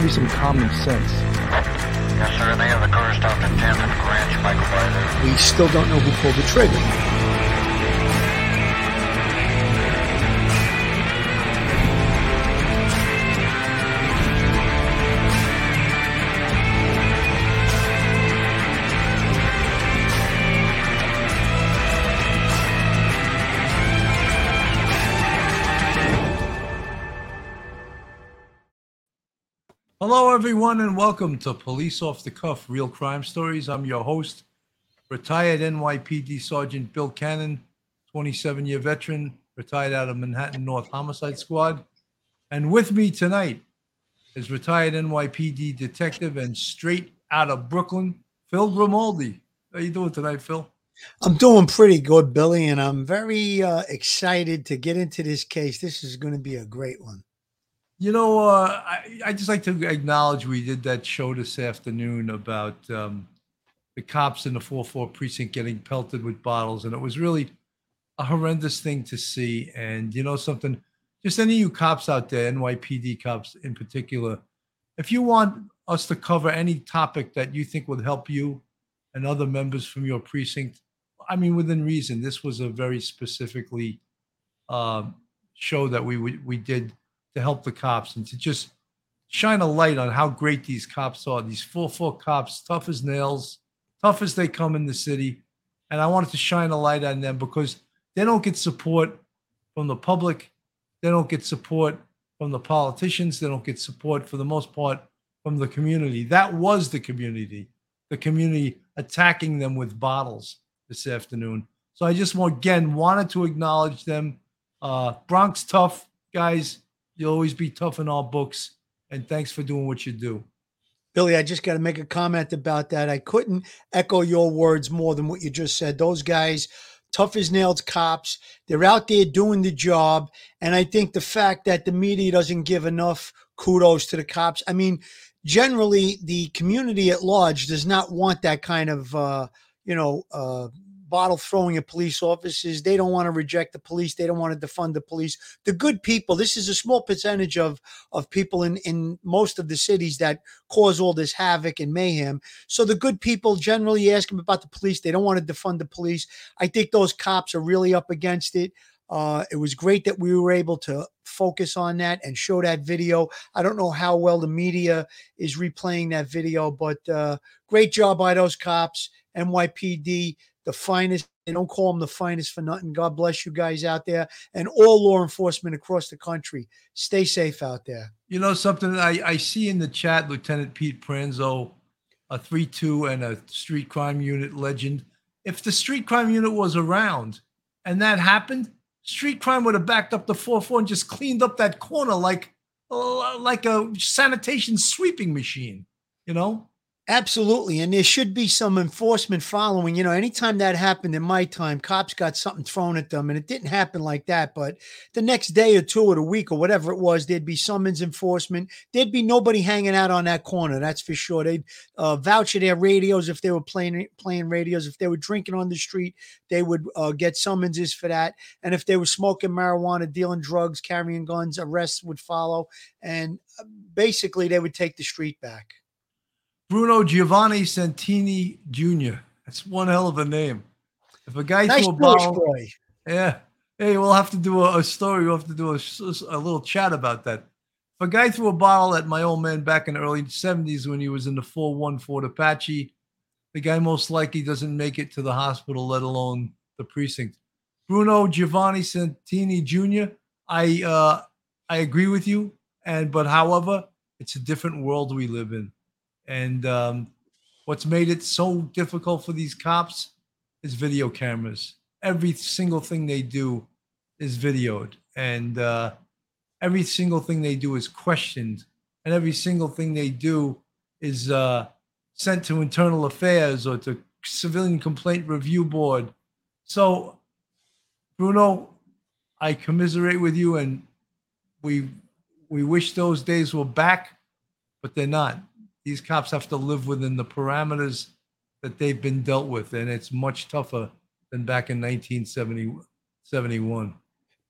To be some common sense. Yes, sir. They have the car stopped at 10th and. Michael Ryder. We still don't know who pulled the trigger. Everyone, and welcome to Police Off the Cuff Real Crime Stories. I'm your host, retired NYPD Sergeant Bill Cannon, 27 year veteran, retired out of Manhattan North Homicide Squad. And with me tonight is retired NYPD detective and straight out of Brooklyn, Phil Grimaldi. How you doing tonight, Phil? I'm doing pretty good, Billy, and I'm very uh, excited to get into this case. This is going to be a great one. You know, uh, I, I just like to acknowledge we did that show this afternoon about um, the cops in the 4 4 precinct getting pelted with bottles. And it was really a horrendous thing to see. And you know, something, just any of you cops out there, NYPD cops in particular, if you want us to cover any topic that you think would help you and other members from your precinct, I mean, within reason, this was a very specifically um, show that we we, we did to help the cops and to just shine a light on how great these cops are. These full four cops, tough as nails, tough as they come in the city. And I wanted to shine a light on them because they don't get support from the public. They don't get support from the politicians. They don't get support, for the most part, from the community. That was the community, the community attacking them with bottles this afternoon. So I just again wanted to acknowledge them. Uh, Bronx tough guys. You'll always be tough in our books. And thanks for doing what you do. Billy, I just got to make a comment about that. I couldn't echo your words more than what you just said. Those guys, tough as nails cops, they're out there doing the job. And I think the fact that the media doesn't give enough kudos to the cops, I mean, generally the community at large does not want that kind of, uh, you know, uh, bottle throwing at police officers. They don't want to reject the police. They don't want to defund the police. The good people, this is a small percentage of, of people in, in most of the cities that cause all this havoc and mayhem. So the good people generally ask them about the police. They don't want to defund the police. I think those cops are really up against it. Uh, it was great that we were able to focus on that and show that video. I don't know how well the media is replaying that video, but uh, great job by those cops, NYPD the finest. They don't call them the finest for nothing. God bless you guys out there and all law enforcement across the country. Stay safe out there. You know something I, I see in the chat, Lieutenant Pete Pranzo, a 3-2 and a street crime unit legend. If the street crime unit was around and that happened, street crime would have backed up the 4-4 and just cleaned up that corner like like a sanitation sweeping machine, you know? Absolutely. And there should be some enforcement following. You know, anytime that happened in my time, cops got something thrown at them. And it didn't happen like that. But the next day or two or a week or whatever it was, there'd be summons enforcement. There'd be nobody hanging out on that corner. That's for sure. They'd uh, vouch their radios if they were playing playing radios. If they were drinking on the street, they would uh, get summonses for that. And if they were smoking marijuana, dealing drugs, carrying guns, arrests would follow. And uh, basically, they would take the street back. Bruno Giovanni Santini Jr. That's one hell of a name. If a guy nice threw a bottle, yeah. Hey, we'll have to do a, a story. We'll have to do a, a, little chat about that. If a guy threw a bottle at my old man back in the early 70s when he was in the 414 Apache, the guy most likely doesn't make it to the hospital, let alone the precinct. Bruno Giovanni Santini Jr. I uh, I agree with you, and but however, it's a different world we live in. And um, what's made it so difficult for these cops is video cameras. Every single thing they do is videoed, and uh, every single thing they do is questioned, and every single thing they do is uh, sent to internal affairs or to civilian complaint review board. So, Bruno, I commiserate with you, and we we wish those days were back, but they're not these cops have to live within the parameters that they've been dealt with, and it's much tougher than back in 1971.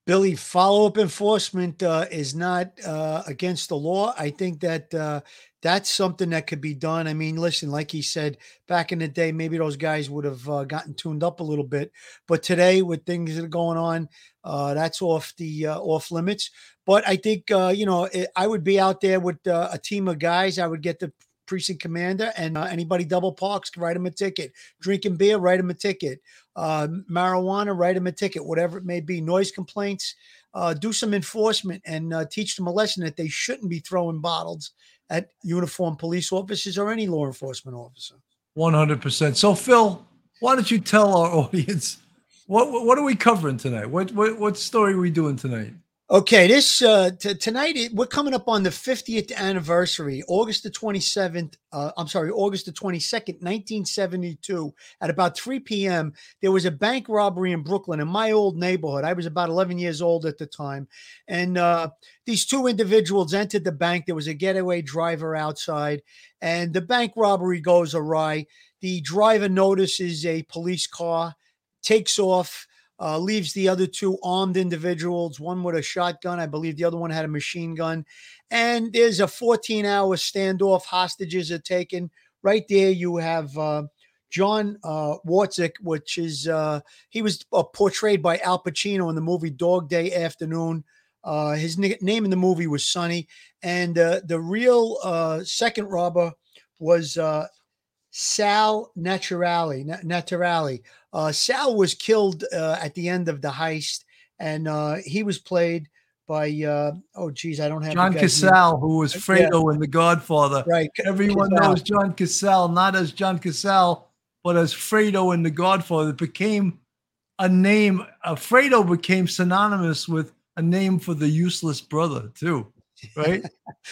Billy, follow up enforcement uh, is not uh, against the law. I think that uh, that's something that could be done. I mean, listen, like he said back in the day, maybe those guys would have uh, gotten tuned up a little bit, but today with things that are going on, uh, that's off the uh, off limits. But I think you know it, I would be out there with a team of guys. I would get the precinct commander and uh, anybody double parks, write them a ticket. Drinking beer, write them a ticket. Uh, marijuana, write them a ticket. Whatever it may be. Noise complaints, uh, do some enforcement and uh, teach them a lesson that they shouldn't be throwing bottles at uniformed police officers or any law enforcement officer. One hundred percent. So, Phil, why don't you tell our audience what what are we covering tonight? What what what story are we doing tonight? Okay, this uh, t- tonight we're coming up on the 50th anniversary, August the 27th. Uh, I'm sorry, August the 22nd, 1972. At about 3 p.m., there was a bank robbery in Brooklyn in my old neighborhood. I was about 11 years old at the time, and uh, these two individuals entered the bank. There was a getaway driver outside, and the bank robbery goes awry. The driver notices a police car, takes off uh, leaves the other two armed individuals, one with a shotgun. I believe the other one had a machine gun. And there's a 14 hour standoff. Hostages are taken. Right there, you have uh, John uh, Wartzik, which is, uh, he was uh, portrayed by Al Pacino in the movie Dog Day Afternoon. Uh, his n- name in the movie was Sonny. And the real second robber was Sal Naturile. Naturile. Uh, Sal was killed uh, at the end of the heist, and uh, he was played by uh, oh geez, I don't have John Cazale, who was Fredo yeah. in The Godfather. Right, everyone Cazale. knows John Cazale, not as John Cazale, but as Fredo in The Godfather. It became a name. Uh, Fredo became synonymous with a name for the useless brother too right?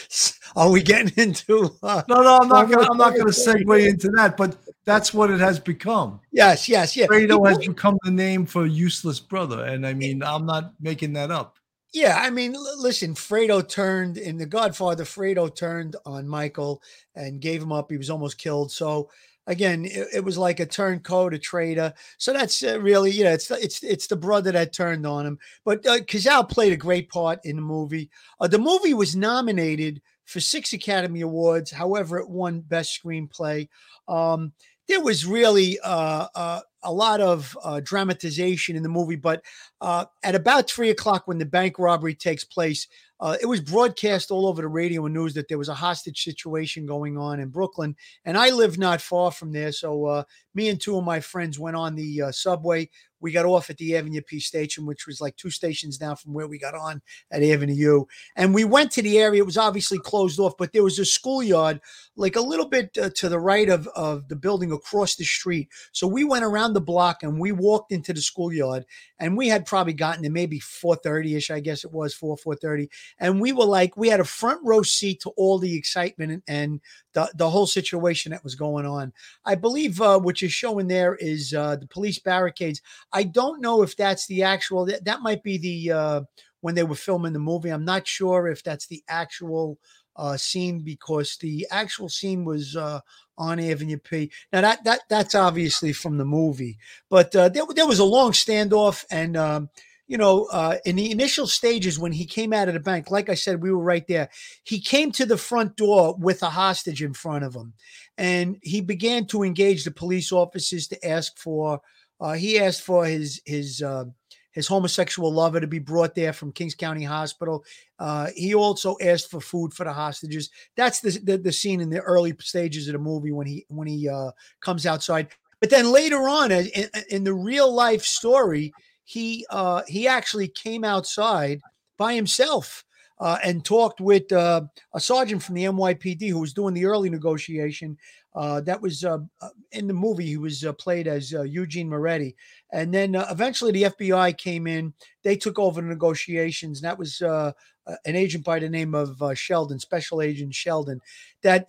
Are we getting into? Uh, no, no, I'm not. Gonna, I'm not going to segue into that, but that's what it has become. Yes, yes, yeah. Fredo has become the name for useless brother, and I mean, I'm not making that up. Yeah, I mean, l- listen, Fredo turned in The Godfather. Fredo turned on Michael and gave him up. He was almost killed. So again, it, it, was like a turncoat, a traitor. So that's uh, really, you know, it's it's it's the brother that turned on him. But uh, Cazale played a great part in the movie. Uh, the movie was nominated for six Academy Awards. However, it won Best Screenplay. Um, there was really uh, uh, a lot of uh, dramatization in the movie, but uh, at about three o'clock when the bank robbery takes place, uh, it was broadcast all over the radio and news that there was a hostage situation going on in Brooklyn, and I live not far from there. So uh, me and two of my friends went on the uh, subway. We got off at the Avenue P station, which was like two stations down from where we got on at Avenue U. And we went to the area. It was obviously closed off, but there was a schoolyard like a little bit uh, to the right of, of the building across the street. So we went around the block and we walked into the schoolyard and we had probably gotten to maybe 4.30ish, I guess it was 4, 4.30. And we were like, we had a front row seat to all the excitement and, and the, the whole situation that was going on. I believe uh, what you're showing there is uh, the police barricades. I don't know if that's the actual. That, that might be the uh, when they were filming the movie. I'm not sure if that's the actual uh, scene because the actual scene was uh, on Avenue P. Now that that that's obviously from the movie, but uh, there there was a long standoff and. Um, you know, uh, in the initial stages when he came out of the bank, like I said, we were right there. He came to the front door with a hostage in front of him, and he began to engage the police officers to ask for. Uh, he asked for his his uh, his homosexual lover to be brought there from Kings County Hospital. Uh, he also asked for food for the hostages. That's the, the, the scene in the early stages of the movie when he when he uh, comes outside. But then later on, in, in the real life story, he uh, he actually came outside by himself uh, and talked with uh, a sergeant from the NYPD who was doing the early negotiation. Uh, that was uh, uh, in the movie. He was uh, played as uh, Eugene Moretti, and then uh, eventually the FBI came in. They took over the negotiations. And that was an agent by the name of Sheldon, Special Agent Sheldon. That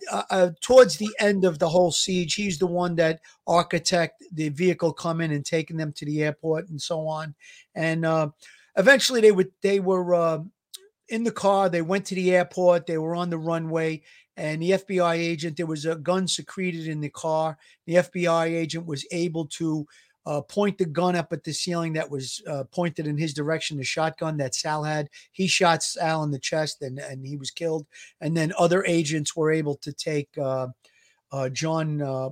towards the end of the whole siege, he's the one that architect the vehicle coming and taking them to the airport and so on. And eventually, they would they were in the car. They went to the airport. They were on the runway. And the FBI agent, there was a gun secreted in the car. The FBI agent was able to uh, point the gun up at the ceiling that was uh, pointed in his direction, the shotgun that Sal had. He shot Sal in the chest and, and he was killed. And then other agents were able to take uh, uh, John uh,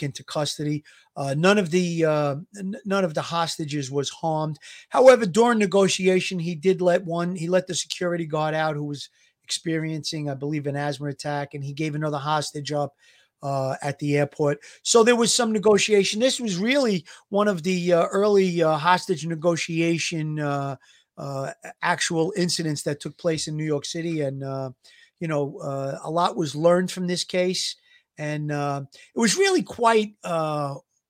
into custody. Uh, none of the uh, n- none of the hostages was harmed. However, during negotiation, he did let one. He let the security guard out who was experiencing, I believe, an asthma attack, and he gave another hostage up. Uh, at the airport. So there was some negotiation. This was really one of the uh, early uh, hostage negotiation uh, uh, actual incidents that took place in New York City. And, uh, you know, a lot was learned from this case. And it was really quite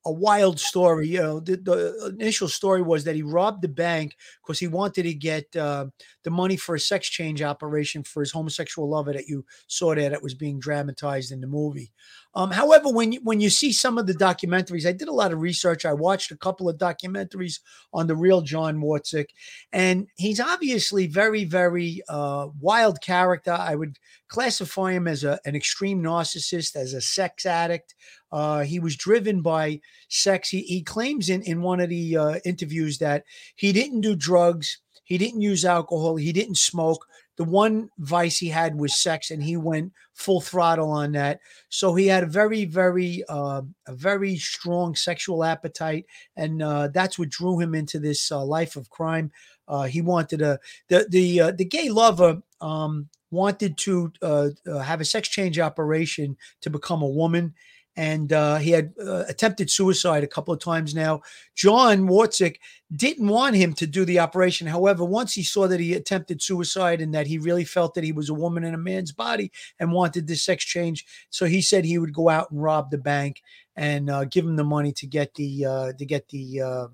a wild story. You know, the, the, initial story was that he robbed the bank because he wanted to get uh, the money for a sex change operation for his homosexual lover that you saw there that was being dramatized in the movie. Um, however, when you, when you see some of the documentaries, I did a lot of research. I watched a couple of documentaries on the real John Wartzik, and he's obviously very, very uh, wild character. I would classify him as a, an extreme narcissist, as a sex addict. Uh, he was driven by sex. He, he claims in, in one of the uh, interviews that he didn't do drugs, he didn't use alcohol, he didn't smoke. The one vice he had was sex, and he went full throttle on that. So he had a very, very, uh, a very strong sexual appetite, and uh, that's what drew him into this uh, life of crime. Uh, he wanted a the the uh, the gay lover um, wanted to uh, have a sex change operation to become a woman and uh, he had uh, attempted suicide a couple of times now. John Wartzik didn't want him to do the operation. However, once he saw that he attempted suicide and that he really felt that he was a woman in a man's body and wanted this sex change, so he said he would go out and rob the bank and uh, give him the money to get the uh, to get the uh,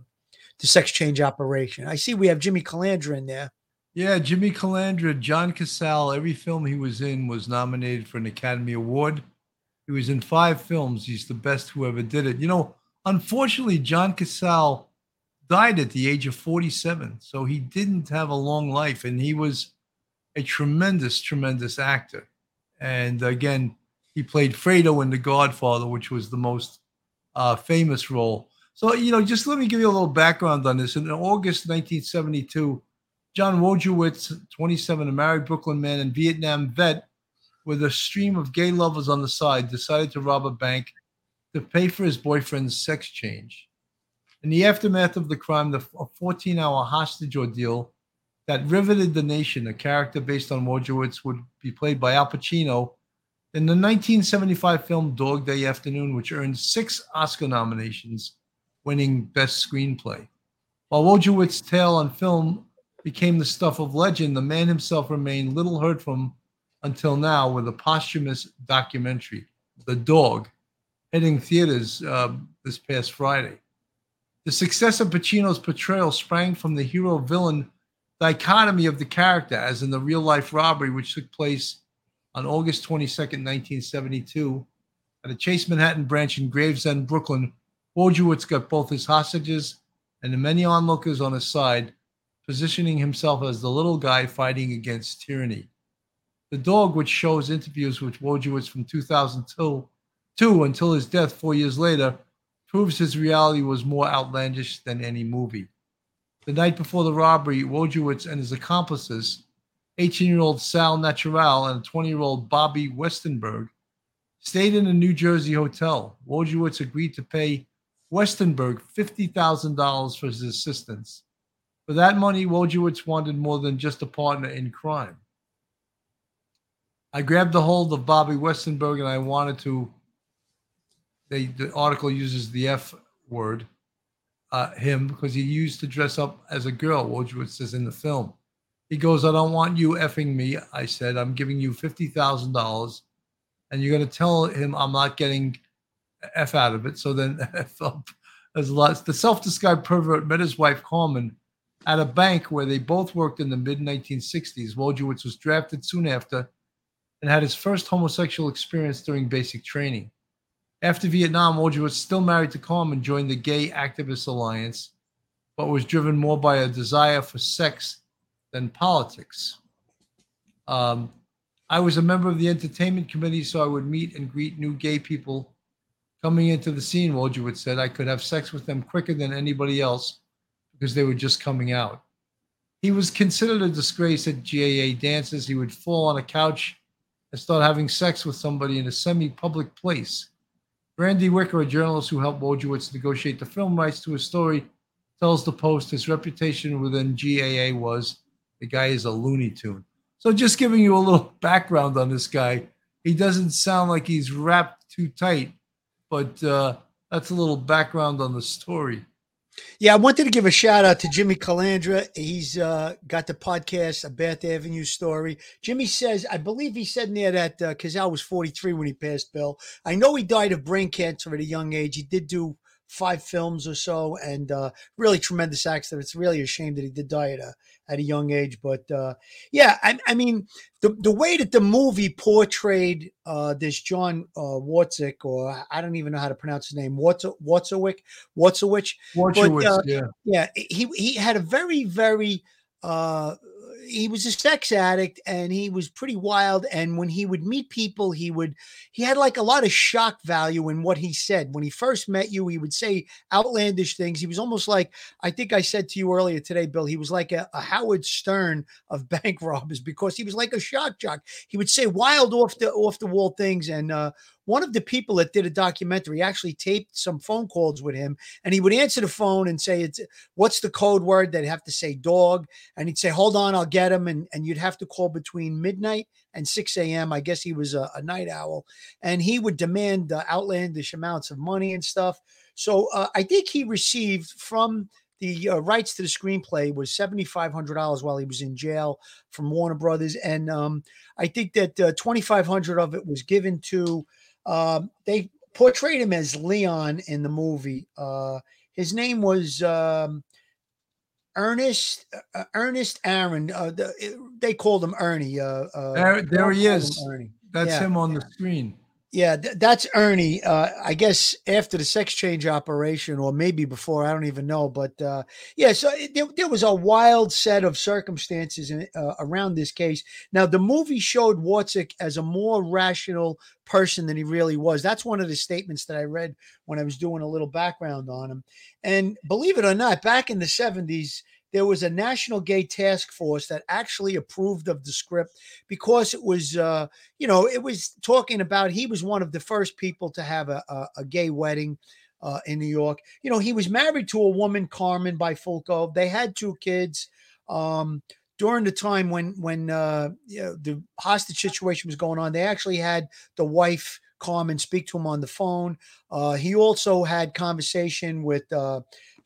the sex change operation. I see we have Jimmy Calandra in there. Yeah, Jimmy Calandra, John Cazale, every film he was in was nominated for an Academy Award. He was in five films. He's the best who ever did it. You know, unfortunately, John Cazale died at the age of 47. So he didn't have a long life. And he was a tremendous, tremendous actor. And again, he played Fredo in The Godfather, which was the most uh, famous role. So, you know, just let me give you a little background on this. In August 1972, John Wojciech, 27, a married Brooklyn man and Vietnam vet, with a stream of gay lovers on the side, decided to rob a bank to pay for his boyfriend's sex change. In the aftermath of the crime, the 14 hour hostage ordeal that riveted the nation, a character based on Wojciech would be played by Al Pacino in the 1975 film Dog Day Afternoon, which earned six Oscar nominations, winning Best Screenplay. While Wojciech's tale on film became the stuff of legend, the man himself remained little heard from until now with a posthumous documentary, The Dog, hitting theaters uh, this past Friday. The success of Pacino's portrayal sprang from the hero villain dichotomy of the character, as in the real life robbery, which took place on August 22nd, 1972, at a Chase Manhattan branch in Gravesend, Brooklyn. Wojciech got both his hostages and the many onlookers on his side, positioning himself as the little guy fighting against tyranny. The Dog, which shows interviews with Wojciech from 2002 two, until his death four years later, proves his reality was more outlandish than any movie. The night before the robbery, Wojciech and his accomplices, 18 year old Sal Natural and 20 year old Bobby Westenberg, stayed in a New Jersey hotel. Wojciech agreed to pay Westenberg $50,000 for his assistance. For that money, Wojciech wanted more than just a partner in crime. I grabbed a hold of Bobby Westenberg and I wanted to. They, the article uses the F word, uh, him, because he used to dress up as a girl, Wojciech says in the film. He goes, I don't want you effing me. I said, I'm giving you $50,000 and you're going to tell him I'm not getting F out of it. So then F up. There's a lot. The self described pervert met his wife, Carmen, at a bank where they both worked in the mid 1960s. Wojciech was drafted soon after and had his first homosexual experience during basic training. After Vietnam, Wojciech was still married to Carmen, joined the Gay Activist Alliance, but was driven more by a desire for sex than politics. Um, I was a member of the entertainment committee, so I would meet and greet new gay people Coming into the scene, Wojciech said, I could have sex with them quicker than anybody else because they were just coming out. He was considered a disgrace at GAA dances. He would fall on a couch and start having sex with somebody in a semi public place. Randy Wicker, a journalist who helped Wojciech negotiate the film rights to his story, tells the Post his reputation within GAA was the guy is a Looney Tune. So, just giving you a little background on this guy, he doesn't sound like he's wrapped too tight, but uh, that's a little background on the story. Yeah, I wanted to give a shout out to Jimmy Calandra. He's uh, got the podcast, A Bath Avenue Story. Jimmy says, I believe he said in there that uh, Cazale was 43 when he passed Bill. I know he died of brain cancer at a young age. He did do five films or so and uh, really tremendous actor. It's really a shame that he did die at a, at a young age. But uh, yeah, I, I, mean, the, the way that the movie portrayed uh, this John uh, Wartzik, or I don't even know how to pronounce his name, Wartzowick, Wartzowicz. Wartzowicz, uh, yeah. Yeah, he, he had a very, very uh, he was a sex addict and he was pretty wild and when he would meet people he would he had like a lot of shock value in what he said. When he first met you he would say outlandish things. He was almost like i think i said to you earlier today bill he was like a, a howard stern of bank robbers because he was like a shock jock. He would say wild off the off the wall things and uh one of the people that did a documentary actually taped some phone calls with him and he would answer the phone and say it's what's the code word they'd have to say dog? And he'd say hold on i'll get him and, and you'd have to call between midnight and 6 a.m i guess he was a, a night owl. And he would demand outlandish amounts of money and stuff. So uh, i think he received from the uh, rights to the screenplay was seventy five hundred dollars while he was in jail from Warner Brothers, and um, I think that uh, twenty five hundred of it was given to um, they portrayed him as Leon in the movie. Uh, his name was um, Ernest uh, Ernest Aaron. Uh, the, they called him Ernie. Uh, uh there, there he is. That's yeah. him on the screen. Yeah, th- that's Ernie. Uh, I guess after the sex change operation, or maybe before, I don't even know. But uh, yeah, so it, there, there, was a wild set of circumstances in, uh, around this case. Now, the movie showed Wartzik as a more rational person than he really was. That's one of the statements that I read when I was doing a little background on him. And believe it or not, back in the 70s, there was a national gay task force that actually approved of the script because it was uh, you know it was talking about he was one of the first people to have a, a, a gay wedding uh, in new york you know he was married to a woman carmen Bifulco. they had two kids um, during the time when when uh, you know, the hostage situation was going on they actually had the wife carmen speak to him on the phone uh, he also had conversation with uh,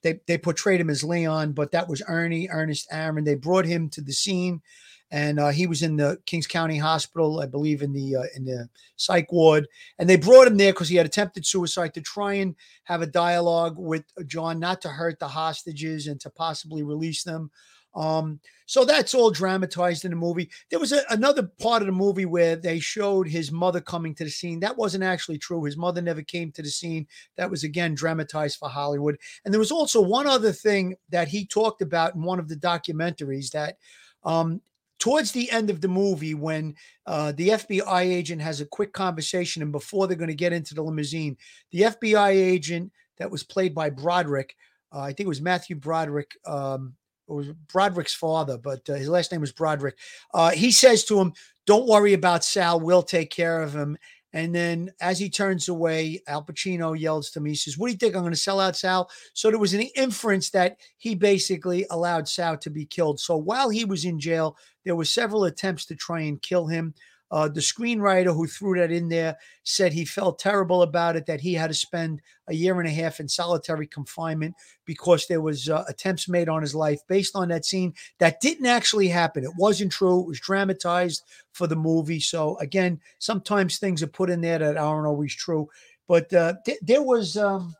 they they portrayed him as Leon, but that was Ernie Ernest Aaron. They brought him to the scene, and uh, he was in the Kings County Hospital, I believe, in the uh, in the psych ward. And they brought him there because he had attempted suicide to try and have a dialogue with John, not to hurt the hostages and to possibly release them. Um, so that's all dramatized in the movie. There was a, another part of the movie where they showed his mother coming to the scene. That wasn't actually true. His mother never came to the scene. That was again dramatized for Hollywood. And there was also one other thing that he talked about in one of the documentaries that um, towards the end of the movie when uh, the FBI agent has a quick conversation and before they're going to get into the limousine, the FBI agent that was played by Broderick, uh, I think it was Matthew Broderick, um, was Broderick's father, but uh, his last name was Broderick. Uh, he says to him, "Don't worry about Sal. We'll take care of him." And then, as he turns away, Al Pacino yells to me, he says, What do you think? I'm going to sell out Sal? So there was an inference that he basically allowed Sal to be killed. So while he was in jail, there were several attempts to try and kill him. Uh, the screenwriter who threw that in there said he felt terrible about it, that he had to spend a year and a half in solitary confinement because there was uh, attempts made on his life based on that scene that didn't actually happen. It wasn't true. It was dramatized for the movie. So again, sometimes things are put in there that aren't always true. But uh, th- there was um,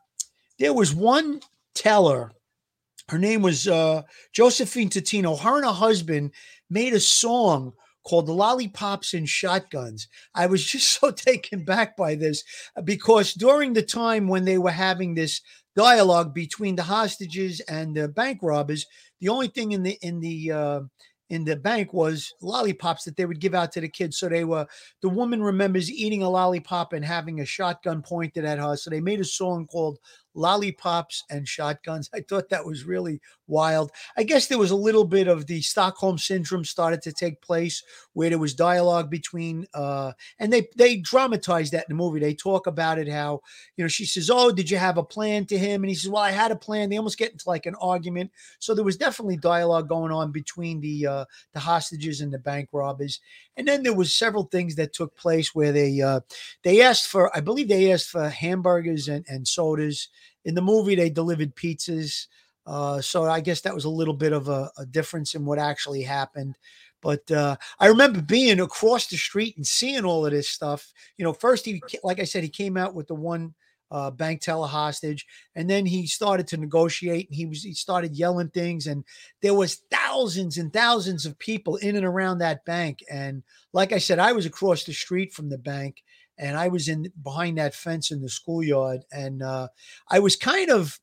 there was one teller. Her name was uh, Josephine Totino. Her and her husband made a song called Lollipops and Shotguns. I was just so taken back by this uh, because during the time when they were having this dialogue between the hostages and the bank robbers, the only thing in the in the uh, in the bank was lollipops that they would give out to the kids. So they were the woman remembers eating a lollipop and having a shotgun pointed at her. So they made a song called lollipops and shotguns. I thought that was really wild. I guess there was a little bit of the Stockholm syndrome started to take place where there was dialogue between uh and they they dramatized that in the movie. They talk about it how, you know, she says, "Oh, did you have a plan to him?" and he says, "Well, I had a plan." They almost get into like an argument. So there was definitely dialogue going on between the uh the hostages and the bank robbers. And then there was several things that took place where they uh they asked for I believe they asked for hamburgers and and sodas in the movie, they delivered pizzas. Uh, so I guess that was a little bit of a, a difference in what actually happened. But uh, I remember being across the street and seeing all of this stuff. You know, first he, like I said, he came out with the one uh, bank teller hostage, and then he started to negotiate, and he was he started yelling things, and there was thousands and thousands of people in and around that bank. And like I said, I was across the street from the bank, and I was in behind that fence in the schoolyard, and uh, I was kind of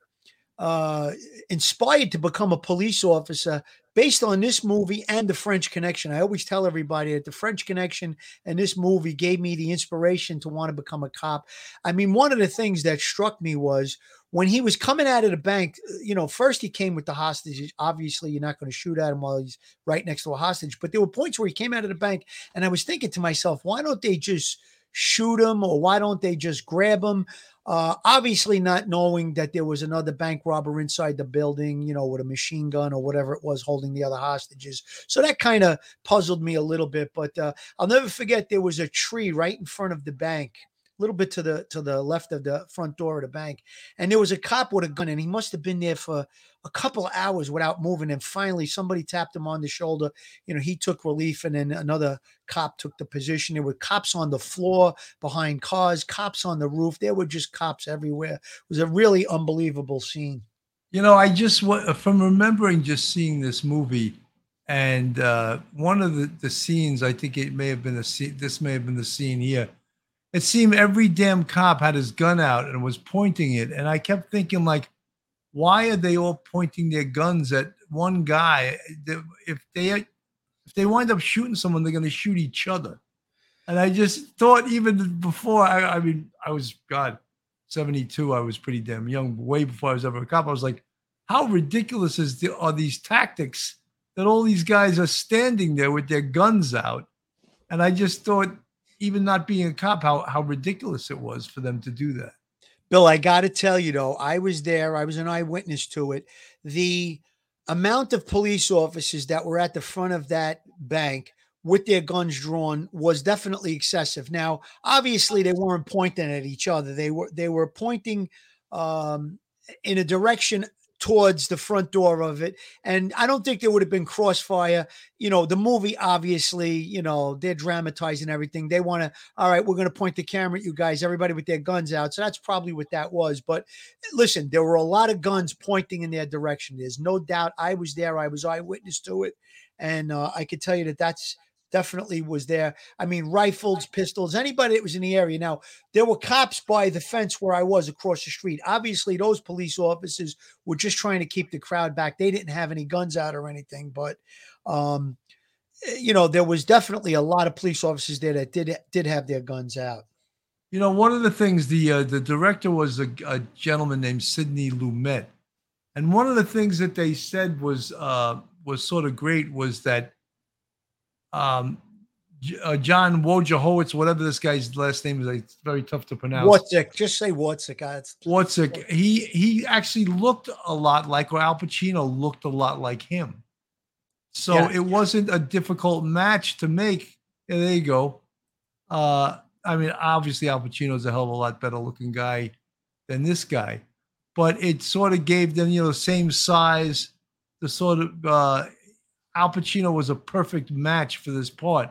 uh, inspired to become a police officer based on this movie and the French Connection. I always tell everybody that the French Connection and this movie gave me the inspiration to want to become a cop. I mean, one of the things that struck me was when he was coming out of the bank, uh, you know, first he came with the hostages. Obviously, you're not going to shoot at him while he's right next to a hostage. But there were points where he came out of the bank, and I was thinking to myself, why don't they just shoot him or why don't they just grab him? Uh, obviously, not knowing that there was another bank robber inside the building, you know, with a machine gun or whatever it was holding the other hostages. So that kind of puzzled me a little bit. But uh, I'll never forget there was a tree right in front of the bank little bit to the to the left of the front door of the bank and there was a cop with a gun and he must have been there for a couple of hours without moving and finally somebody tapped him on the shoulder you know he took relief and then another cop took the position there were cops on the floor behind cars cops on the roof there were just cops everywhere it was a really unbelievable scene You know, I just from remembering just seeing this movie, and uh, one of the, the scenes, I think it may have been a scene. This may have been the scene here. It seemed every damn cop had his gun out and was pointing it, and I kept thinking, like, why are they all pointing their guns at one guy? If they if they wind up shooting someone, they're going to shoot each other. And I just thought, even before, I, I mean, I was God, 72, I was pretty damn young, way before I was ever a cop. I was like, how ridiculous is the, are these tactics that all these guys are standing there with their guns out? And I just thought, even not being a cop, how, how ridiculous it was for them to do that. Bill, I got to tell you though, I was there. I was an eyewitness to it. The amount of police officers that were at the front of that bank with their guns drawn was definitely excessive. Now, obviously, they weren't pointing at each other. They were they were pointing um, in a direction towards the front door of it. And I don't think there would have been crossfire. You know, the movie, obviously, you know, they're dramatizing everything. They want to, all right, we're going to point the camera at you guys, everybody with their guns out. So that's probably what that was. But listen, there were a lot of guns pointing in their direction. There's no doubt I was there. I was eyewitness to it. And uh, I could tell you that that's definitely was there. I mean, rifles, pistols, anybody that was in the area. Now, there were cops by the fence where I was across the street. Obviously, those police officers were just trying to keep the crowd back. They didn't have any guns out or anything, but um, eh, you know, there was definitely a lot of police officers there that did did have their guns out. You know, one of the things the uh, the director was a, a gentleman named Sidney Lumet, and one of the things that they said was uh, was sort of great was that um, uh, John Wojciechowicz, whatever this guy's last name is, it's very tough to pronounce. Whatzik, just say Whatzik. Uh, it's Whatzik? He he actually looked a lot like, or Al Pacino looked a lot like him. So Yeah. it wasn't a difficult match to make. Yeah, there you go. Uh, I mean, obviously Al Pacino's a hell of a lot better looking guy than this guy, but it sort of gave them, you know, the same size. The sort of uh, Al Pacino was a perfect match for this part.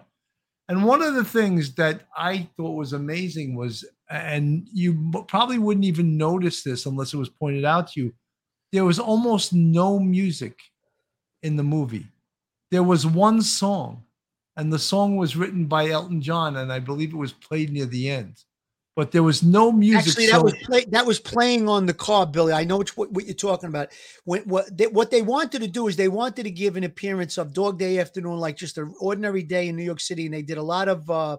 And one of the things that I thought was amazing was, and you probably wouldn't even notice this unless it was pointed out to you, there was almost no music in the movie. There was one song, and the song was written by Elton John, and I believe it was played near the end. But there was no music. Actually, that so- was play, that was playing on the car, Billy. I know which, what, what you're talking about. When what they, what they wanted to do is they wanted to give an appearance of Dog Day Afternoon, like just an ordinary day in New York City, and they did a lot of. uh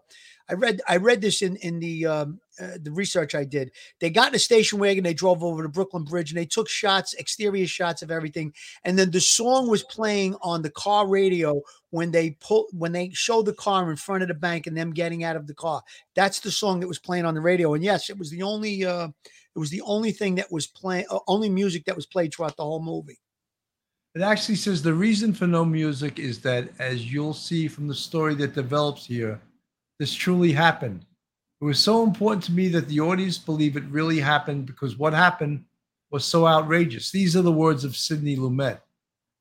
I read I read this in in the um, uh, the research I did. They got in a station wagon, they drove over the Brooklyn Bridge, and they took shots, exterior shots of everything. And then the song was playing on the car radio when they pull when they showed the car in front of the bank and them getting out of the car. That's the song that was playing on the radio. And yes, it was the only uh, it was the only thing that was playing, uh, only music that was played throughout the whole movie. It actually says the reason for no music is that, as you'll see from the story that develops here, this truly happened. It was so important to me that the audience believe it really happened because what happened was so outrageous. These are the words of Sidney Lumet.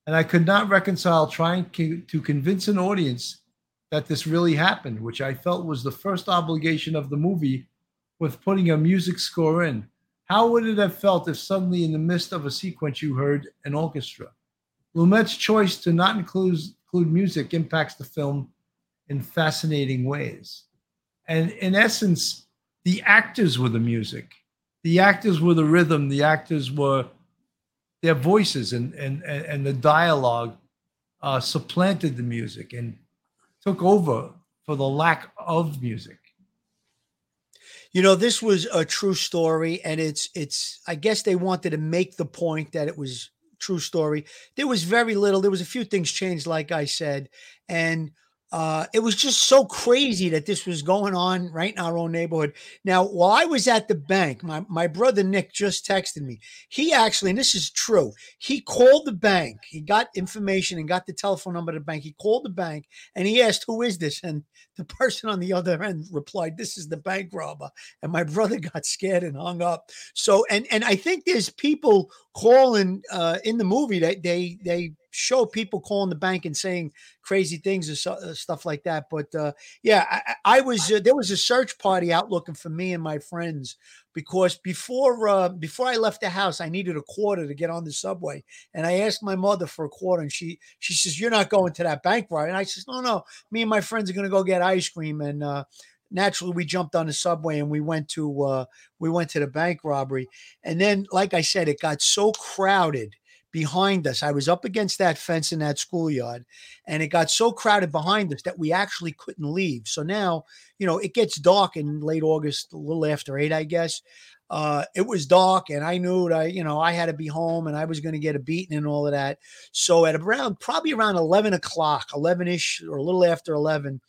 And I could not reconcile trying to convince an audience that this really happened, which I felt was the first obligation of the movie with putting a music score in. How would it have felt if suddenly, in the midst of a sequence, you heard an orchestra? Lumet's choice to not include, include music impacts the film in fascinating ways. And in essence, the actors were the music. The actors were the rhythm. The actors were their voices, and and and, the dialogue uh, supplanted the music and took over for the lack of music. You know, this was a true story, and it's it's. I guess they wanted to make the point that it was true story. There was very little. There was a few things changed, like I said, and uh, it was just so crazy that this was going on right in our own neighborhood. Now, while I was at the bank, my, my brother Nick just texted me. He actually, and this is true, he called the bank. He got information and got the telephone number of the bank. He called the bank and he asked, Who is this? And the person on the other end replied, This is the bank robber. And my brother got scared and hung up. So, and and I think there's people calling uh, in the movie that they they show people calling the bank and saying crazy things or so, uh, stuff like that. But uh, yeah, I, I was uh, there was a search party out looking for me and my friends because before uh, before I left the house, I needed a quarter to get on the subway, and I asked my mother for a quarter, and she she says, "You're not going to that bank, right?" And I says, "No, no, me and my friends are going to go get ice cream." And uh, naturally, we jumped on the subway and we went to uh, we went to the bank robbery, and then, like I said, it got so crowded behind us. I was up against that fence in that schoolyard, and it got so crowded behind us that we actually couldn't leave. So now, you know, it gets dark in late August, a little after eight, I guess. Uh, it was dark, and I knew that I, you know, I had to be home, and I was going to get a beating and all of that. So at around probably around eleven o'clock, eleven ish, or a little after eleven.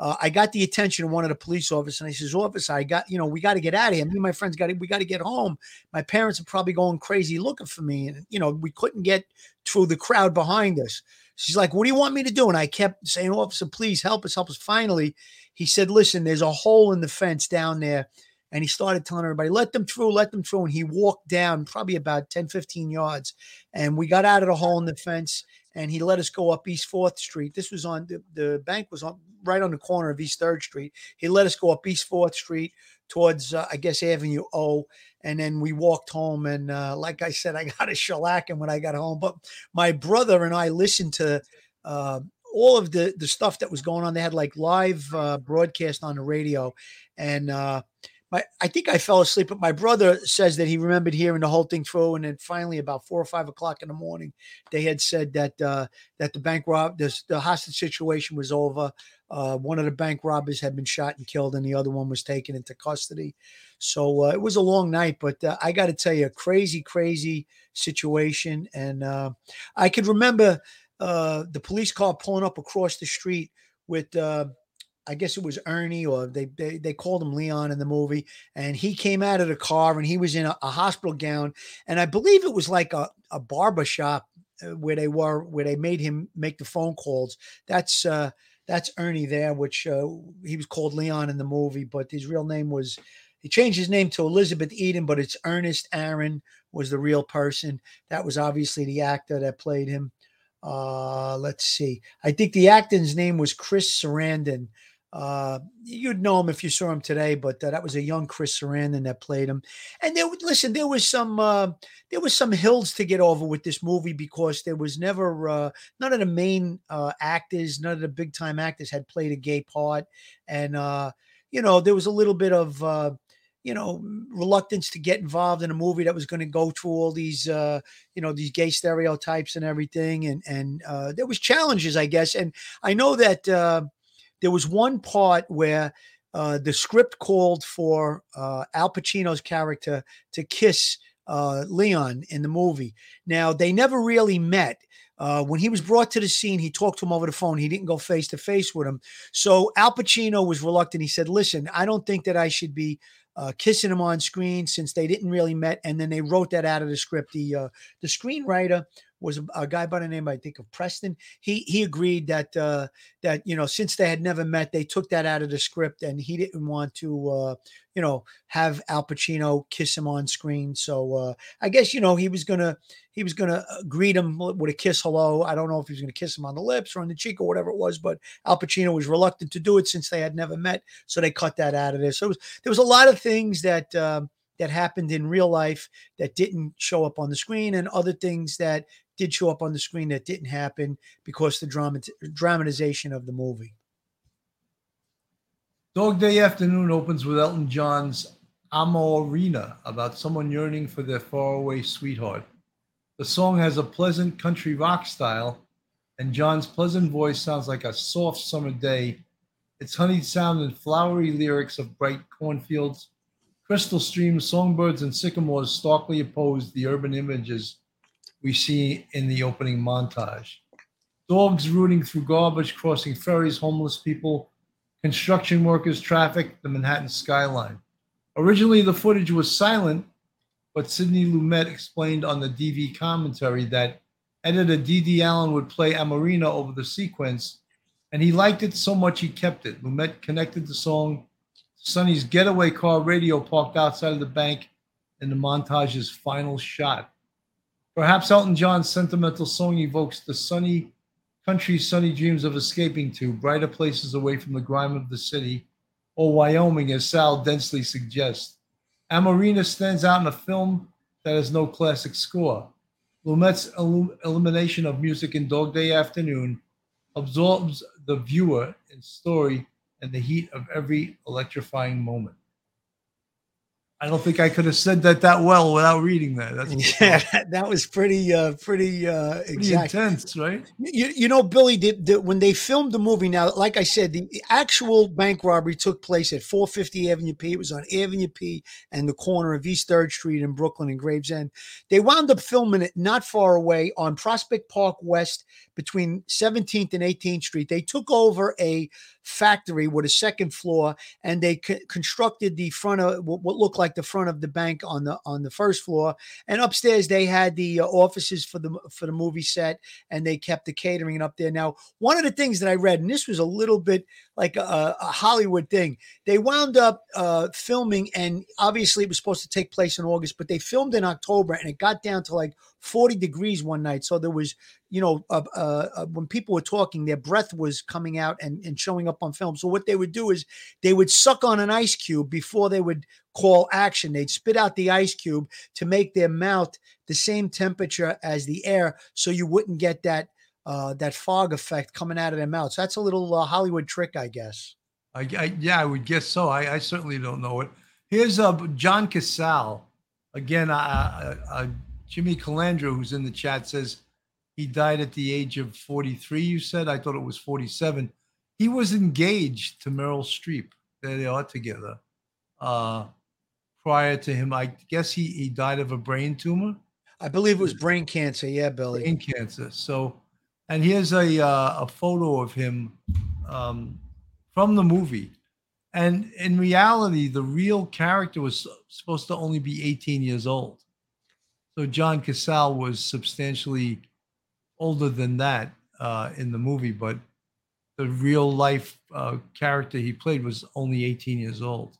Uh, I got the attention of one of the police officers, and I says, "Officer, I got you know, we got to get out of here. Me and my friends got we got to get home. My parents are probably going crazy looking for me, and you know, we couldn't get through the crowd behind us." She's like, "What do you want me to do?" And I kept saying, "Officer, please help us, help us." Finally, he said, "Listen, there's a hole in the fence down there." And he started telling everybody, let them through, let them through. And he walked down probably about 10, 15 yards. And we got out of the hole in the fence and he let us go up East 4th Street. This was on the, the bank was on right on the corner of East 3rd Street. He let us go up East 4th Street towards, uh, I guess, Avenue O. And then we walked home. And uh, like I said, I got a shellacking when I got home. But my brother and I listened to uh, all of the, the stuff that was going on. They had like live uh, broadcast on the radio. And, uh, my, I think I fell asleep, but my brother says that he remembered hearing the whole thing through, and then finally, about four or five o'clock in the morning, they had said that uh, that the bank rob, this the hostage situation was over. Uh, one of the bank robbers had been shot and killed, and the other one was taken into custody. So uh, it was a long night, but uh, I got to tell you, a crazy, crazy situation. And uh, I could remember uh, the police car pulling up across the street with. I guess it was Ernie or they, they they called him Leon in the movie, and he came out of the car and he was in a, a hospital gown, and I believe it was like a, a barber shop uh, where they were where they made him make the phone calls. That's uh that's Ernie there, which uh, he was called Leon in the movie, but his real name was he changed his name to Elizabeth Eden, but it's Ernest Aaron was the real person. That was obviously the actor that played him. Uh, let's see. I think the actor's name was Chris Sarandon. Uh, you'd know him if you saw him today, but uh, that was a young Chris Sarandon that played him. And there, listen, there was some, uh, there was some hills to get over with this movie because there was never, uh, none of the main uh, actors, none of the big time actors had played a gay part, and uh, you know, there was a little bit of. Uh, you know reluctance to get involved in a movie that was going to go through all these uh you know these gay stereotypes and everything and and uh there was challenges i guess and i know that uh there was one part where uh the script called for uh al pacino's character to kiss uh leon in the movie now they never really met uh, when he was brought to the scene, he talked to him over the phone. He didn't go face to face with him. So Al Pacino was reluctant. He said, "Listen, I don't think that I should be uh, kissing him on screen since they didn't really met." And then they wrote that out of the script. The uh, the screenwriter was a, guy by the name I think of Preston. He he agreed that uh, that you know since they had never met, they took that out of the script, and he didn't want to uh, you know have Al Pacino kiss him on screen. So uh, I guess you know he was gonna he was gonna uh, greet him with a kiss hello. I don't know if he was gonna kiss him on the lips or on the cheek or whatever it was, but Al Pacino was reluctant to do it since they had never met, so they cut that out of there. So was, there was a lot of things that. Uh, that happened in real life that didn't show up on the screen, and other things that did show up on the screen that didn't happen because the drama dramatization of the movie. Dog Day Afternoon opens with Elton John's Amoreena about someone yearning for their faraway sweetheart. The song has a pleasant country rock style, and John's pleasant voice sounds like a soft summer day. Its honeyed sound and flowery lyrics of bright cornfields, crystal streams, songbirds, and sycamores starkly oppose the urban images we see in the opening montage. Dogs rooting through garbage, crossing ferries, homeless people, construction workers, traffic, the Manhattan skyline. Originally, the footage was silent, but Sidney Lumet explained on the DV commentary that editor Dede Allen would play Amoreena over the sequence, and he liked it so much he kept it. Lumet connected the song to Sonny's getaway car radio parked outside of the bank in the montage's final shot. Perhaps Elton John's sentimental song evokes the sunny country, sunny dreams of escaping to brighter places away from the grime of the city, or Wyoming, as Sal densely suggests. Amoreena stands out in a film that has no classic score. Lumet's elimination of music in Dog Day Afternoon absorbs the viewer in story and the heat of every electrifying moment. I don't think I could have said that that well without reading that. That's yeah, that was pretty, uh, pretty, uh, pretty intense, right? You, you know, Billy, the, the, when they filmed the movie, now, like I said, the actual bank robbery took place at 450 Avenue P. It was on Avenue P and the corner of East Third Street in Brooklyn and Gravesend. They wound up filming it not far away on Prospect Park West between 17th and 18th Street. They took over a factory with a second floor, and they c- constructed the front of what looked like the front of the bank on the on the first floor. And upstairs they had the uh, offices for the for the movie set, and they kept the catering up there. Now, one of the things that I read, and this was a little bit like a, a Hollywood thing, they wound up uh, filming, and obviously it was supposed to take place in August, but they filmed in October, and it got down to like 40 degrees one night. So there was, you know, uh, uh, uh, when people were talking, their breath was coming out and, and showing up on film. So what they would do is they would suck on an ice cube before they would call action. They'd spit out the ice cube to make their mouth the same temperature as the air, so you wouldn't get that uh, that fog effect coming out of their mouth. So that's a little uh, Hollywood trick, I guess. I, I, yeah, I would guess so. I, I certainly don't know it. Here's uh, John Cazale. Again, I, I, Jimmy Calandra, who's in the chat, says he died at the age of 43. You said I thought it was 47. He was engaged to Meryl Streep. There they are together. Uh, prior to him, I guess he he died of a brain tumor. I believe it was brain cancer. Yeah, Billy. Brain cancer. So, and here's a uh, a photo of him um, from the movie. And in reality, the real character was supposed to only be 18 years old. So John Cazale was substantially older than that uh, in the movie, but the real life uh, character he played was only 18 years old.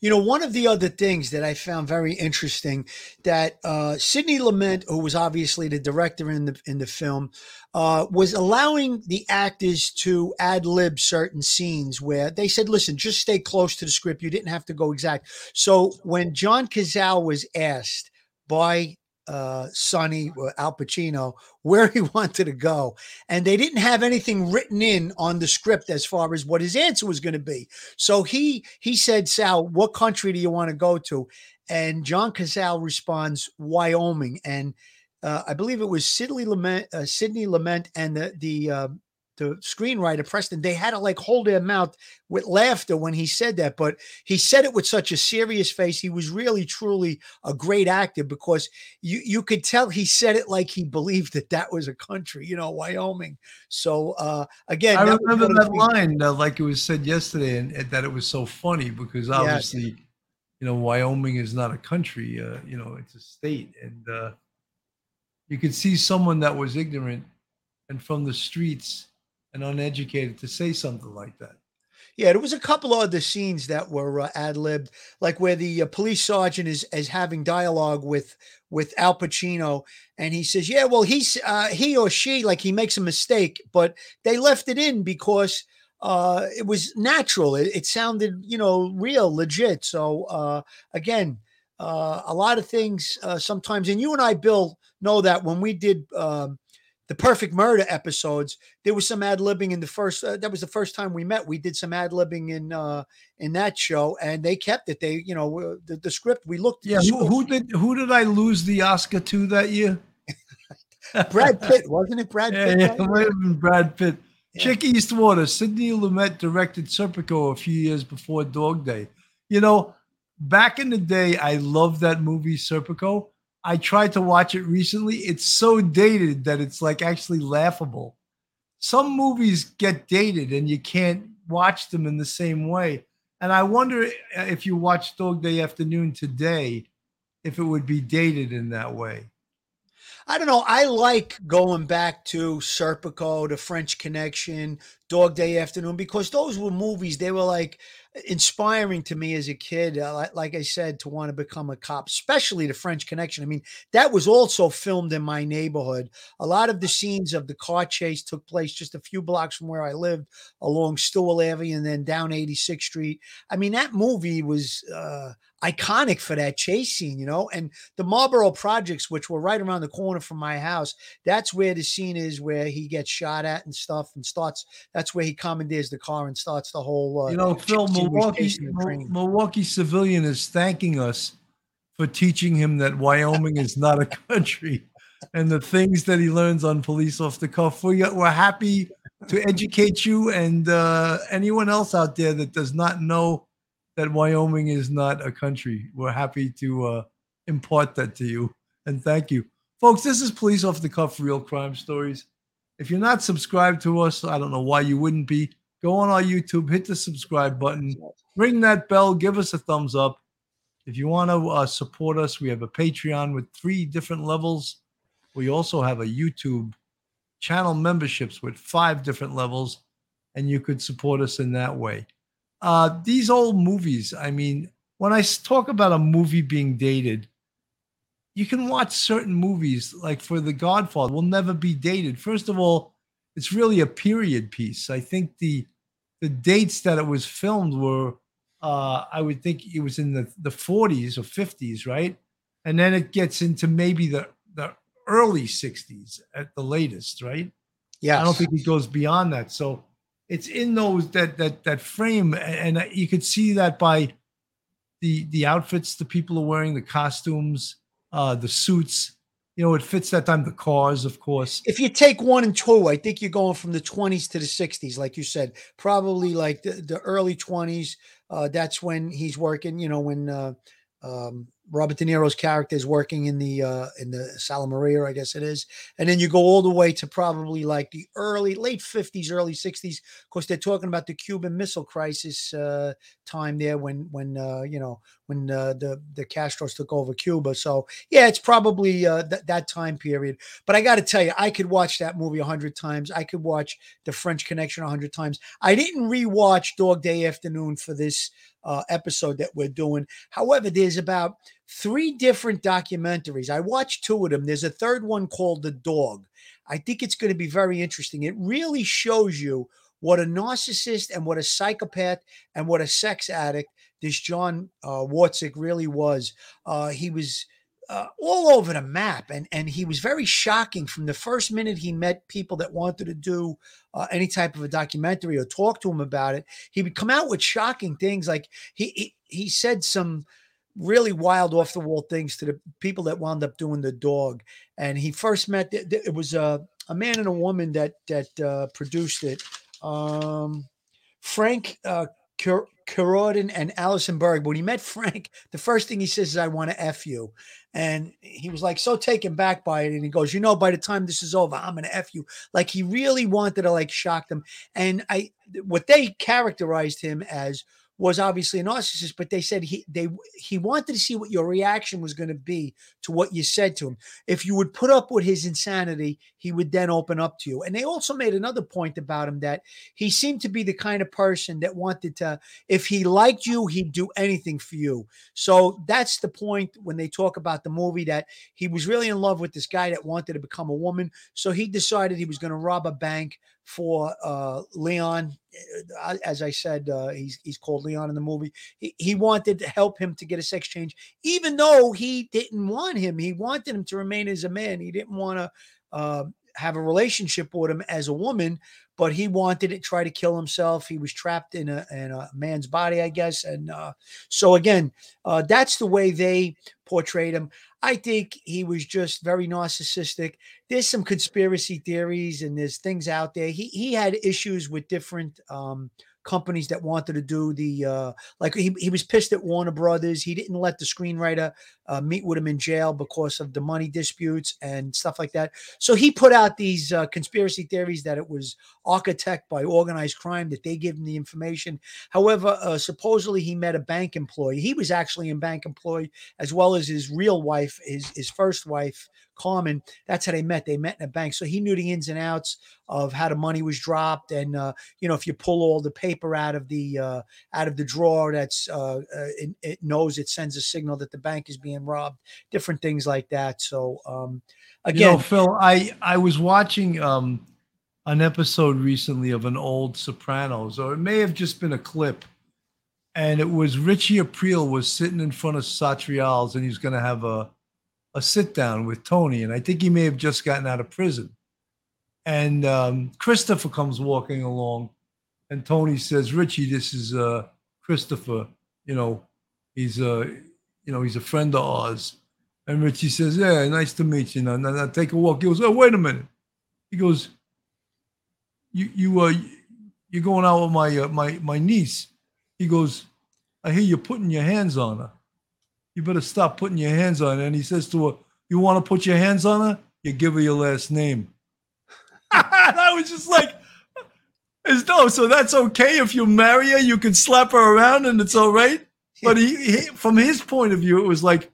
You know, one of the other things that I found very interesting that uh, Sidney Lumet, who was obviously the director in the in the film, uh, was allowing the actors to ad lib certain scenes where they said, "Listen, just stay close to the script. You didn't have to go exact." So when John Cazale was asked by uh, Sonny uh, Al Pacino where he wanted to go, and they didn't have anything written in on the script as far as what his answer was going to be. So he he said, "Sal, what country do you want to go to?" And John Cazale responds, "Wyoming." And uh, I believe it was Sidney Lament, uh, Sidney Lumet, and the the uh, the screenwriter Preston, they had to like hold their mouth with laughter when he said that, but he said it with such a serious face. He was really, truly a great actor because you you could tell he said it like he believed that that was a country, you know, Wyoming. So uh, again, I that remember that line, uh, like it was said yesterday, and, and that it was so funny because obviously, you know, Wyoming is not a country. Uh, you know, it's a state, and uh, you could see someone that was ignorant and from the streets and uneducated to say something like that. Yeah, there was a couple of other scenes that were uh, ad libbed, like where the uh, police sergeant is is having dialogue with with Al Pacino, and he says, "Yeah, well, he's uh, he or she like he makes a mistake, but they left it in because uh, it was natural. It, it sounded, you know, real, legit. So uh, again, uh, a lot of things uh, sometimes, and you and I, Bill, know that when we did." Um, the perfect murder episodes there was some ad libbing in the first uh, that was the first time we met we did some ad libbing in uh in that show and they kept it they you know the, the script we looked Yeah, who, who did who did I lose the Oscar to that year? brad pitt wasn't it brad Yeah, pitt yeah, right? might Brad Pitt. Yeah. Chick Eastwater, Sidney Lumet directed Serpico a few years before Dog Day. You know, back in the day, I loved that movie Serpico. I tried to watch it recently. It's so dated that it's like actually laughable. Some movies get dated and you can't watch them in the same way. And I wonder uh, if you watch Dog Day Afternoon today, if it would be dated in that way. I don't know. I like going back to Serpico, The French Connection, Dog Day Afternoon, because those were movies. They were like inspiring to me as a kid. Uh, like, like I said, to want to become a cop, especially The French Connection. I mean, that was also filmed in my neighborhood. A lot of the scenes of the car chase took place just a few blocks from where I lived along Stewart Avenue and then down 86th Street. I mean, that movie was uh, iconic for that chase scene, you know, and the Marlboro Projects, which were right around the corner from my house, that's where the scene is where he gets shot at and stuff and starts. That's where he commandeers the car and starts the whole. Uh, You know, Phil, chase scene where he's Milwaukee, chasing the Mil- train. Milwaukee civilian is thanking us for teaching him that Wyoming is not a country and the things that he learns on police off the cuff. We, we're happy to educate you and uh, anyone else out there that does not know that Wyoming is not a country. We're happy to uh, impart that to you and thank you. Folks, this is Police Off the Cuff Real Crime Stories. If you're not subscribed to us, I don't know why you wouldn't be. Go on our YouTube, hit the subscribe button, ring that bell, give us a thumbs up. If you want to uh, support us, we have a Patreon with three different levels. We also have a YouTube channel memberships with five different levels, and you could support us in that way. Uh, these old movies, I mean, when I talk about a movie being dated, you can watch certain movies like for The Godfather will never be dated. First of all, it's really a period piece. I think the the dates that it was filmed were uh I would think it was in the the 40s or 50s, right? And then it gets into maybe the the early 60s at the latest, right? Yeah, I don't think it goes beyond that. So it's in those that that that frame, and you could see that by the the outfits the people are wearing, the costumes, uh, the suits. You know, it fits that time. The cars, of course. if you take one and two, I think you're going from the 20s to the 60s, like you said, probably like the, the early 20s. Uh, that's when he's working, you know, when uh, um, Robert De Niro's character is working in the uh, in the Sala Maria, I guess it is, and then you go all the way to probably like the early late 50s, early 60s. Of course, they're talking about the Cuban Missile Crisis uh, time there when when uh, you know when uh, the the Castros took over Cuba. So yeah, it's probably uh, th- that time period. But I got to tell you, I could watch that movie a hundred times. I could watch The French Connection a hundred times. I didn't rewatch Dog Day Afternoon for this uh, episode that we're doing. However, there's about three different documentaries. I watched two of them. There's a third one called The Dog. I think it's going to be very interesting. It really shows you what a narcissist and what a psychopath and what a sex addict this John uh, really was. Uh, he was uh, all over the map, and and he was very shocking from the first minute he met people that wanted to do uh, any type of a documentary or talk to him about it. He would come out with shocking things, like he he, he said some really wild off the wall things to the people that wound up doing the dog. And he first met it was a a man and a woman that that uh, produced it. Um, Frank uh, Keraudren and Allison Berg. When he met Frank, the first thing he says is, I want to F you. And he was like so taken back by it. And he goes, You know, by the time this is over, I'm to F you. Like he really wanted to like shock them. And I, what they characterized him as was obviously a narcissist, but they said he they he wanted to see what your reaction was going to be to what you said to him. If you would put up with his insanity, he would then open up to you. And they also made another point about him that he seemed to be the kind of person that wanted to, if he liked you, he'd do anything for you. So that's the point when they talk about the movie that he was really in love with this guy that wanted to become a woman. So he decided he was going to rob a bank for uh, Leon. Uh, as I said, uh, he's he's called Leon in the movie. He, he wanted to help him to get a sex change, even though he didn't want him. He wanted him to remain as a man. He didn't want to uh, have a relationship with him as a woman, but he wanted to try to kill himself. He was trapped in a in a man's body, I guess. And uh, so again, uh, that's the way they portrayed him. I think he was just very narcissistic. There's some conspiracy theories and there's things out there. He he had issues with different um, companies that wanted to do the uh, like he, he was pissed at Warner Brothers. He didn't let the screenwriter uh, meet with him in jail because of the money disputes and stuff like that. So he put out these uh, conspiracy theories that it was architect by organized crime that they give him the information. However, uh, supposedly he met a bank employee. He was actually in bank employee as well as his real wife, his his first wife Carmen. That's how they met. They met in a bank, so he knew the ins and outs of how the money was dropped, and uh, you know if you pull all the paper out of the uh, out of the drawer, that's uh, uh it, it, knows it sends a signal that the bank is being robbed. Different things like that. So um, again, you know, Phil, I I was watching um, an episode recently of an old Sopranos, or it may have just been a clip. And it was Richie Aprile was sitting in front of Satriale's and he's going to have a a sit down with Tony, and I think he may have just gotten out of prison. And um, Christopher comes walking along, and Tony says, "Richie, this is uh, Christopher. You know, he's uh, you know, he's a friend of ours." And Richie says, "Yeah, nice to meet you." Now, now, take a walk. He goes, "Oh, wait a minute." He goes, "You, you, uh, you're going out with my, uh, my, my niece." He goes, "I hear you're putting your hands on her." you better stop putting your hands on her. And he says to her, You want to put your hands on her? You give her your last name. I was just like, as no, so that's okay if you marry her, you can slap her around and it's all right. But he, he, from his point of view, it was like,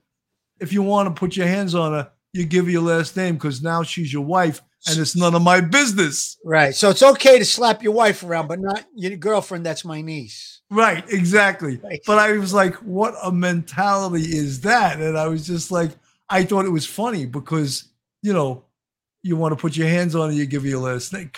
if you want to put your hands on her, you give her your last name because now she's your wife and it's none of my business. Right. So it's okay to slap your wife around, but not your girlfriend. That's my niece. Right, exactly. Right. But I was like, what a mentality is that? And I was just like, I thought it was funny because, you know, you want to put your hands on it, you give you a last name.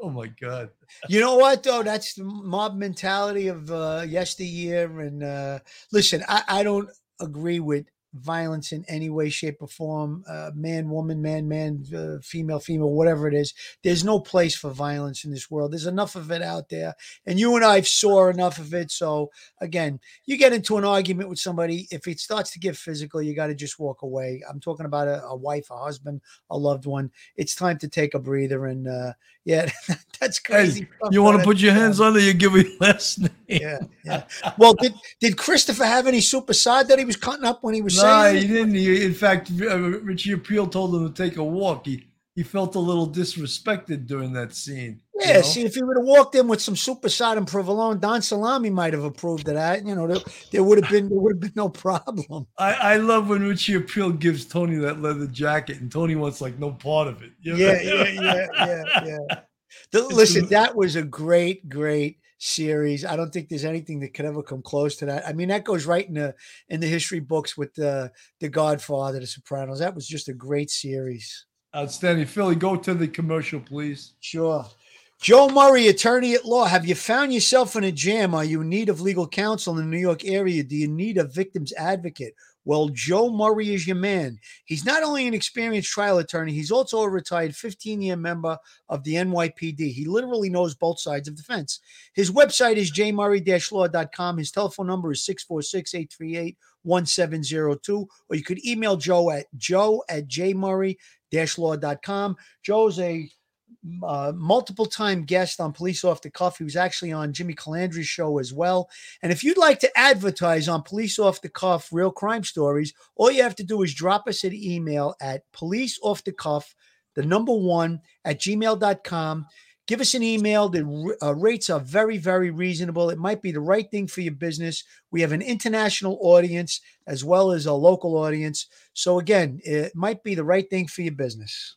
oh my God. You know what though? That's the mob mentality of uh yesteryear. And uh listen, I, I don't agree with violence in any way, shape, or form, uh, man, woman, man, man, uh, female, female, whatever it is. There's no place for violence in this world. There's enough of it out there. And you and I have saw enough of it. So, again, you get into an argument with somebody, if it starts to get physical, you got to just walk away. I'm talking about a, a, wife, a husband, a loved one. It's time to take a breather. And uh, yeah, that's crazy. Hey, you want to put your hands on it, you give me last name. Yeah, yeah. Well, did, did Christopher have any super side that he was cutting up when he was no, saying? he didn't. He, in fact, uh, Richie Aprile told him to take a walk. He he felt a little disrespected during that scene. Yeah, you know? see, if he would have walked in with some super side and provolone, Don Salami might have approved of that. You know, there, there would have been there would have been no problem. I, I love when Richie Aprile gives Tony that leather jacket, and Tony wants like no part of it. You know? Yeah, yeah, yeah, yeah, yeah. The, listen, that was a great, great series. I don't think there's anything that could ever come close to that. I mean, that goes right in the in the history books with the the Godfather, The Sopranos. That was just a great series. Outstanding, Philly. Go to the commercial, please. Sure. Joe Murray, attorney at law. Have you found yourself in a jam? Are you in need of legal counsel in the New York area? Do you need a victim's advocate? Well, Joe Murray is your man. He's not only an experienced trial attorney, he's also a retired 15 year member of the NYPD. He literally knows both sides of the fence. His website is jmurray law.com. His telephone number is 646 838 1702. Or you could email Joe at joe at jmurray law.com. Joe's a uh, multiple time guest on Police Off the Cuff. He was actually on Jimmy Calandra's show as well. And if you'd like to advertise on Police Off the Cuff real crime stories, all you have to do is drop us an email at police off the cuff, the number one at gmail.com. Give us an email. The uh, rates are very, very reasonable. It might be the right thing for your business. We have an international audience as well as a local audience. So, again, it might be the right thing for your business.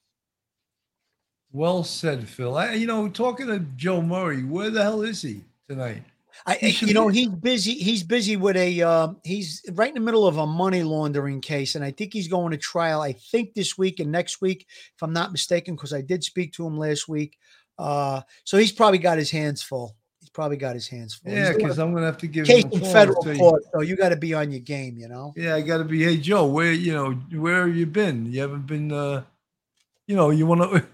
Well said, Phil. I, you know, talking to Joe Murray, where the hell is he tonight? I, He you know, be- he's busy. He's busy with a. Uh, he's right in the middle of a money laundering case, and I think he's going to trial. I think this week and next week, if I'm not mistaken, because I did speak to him last week. Uh, so he's probably got his hands full. He's probably got his hands full. Yeah, because I'm gonna have to give case him in federal court, so you got to be on your game. You know. Yeah, I got to be. Hey, Joe, where you know where have you been? You haven't been. uh You know, you want to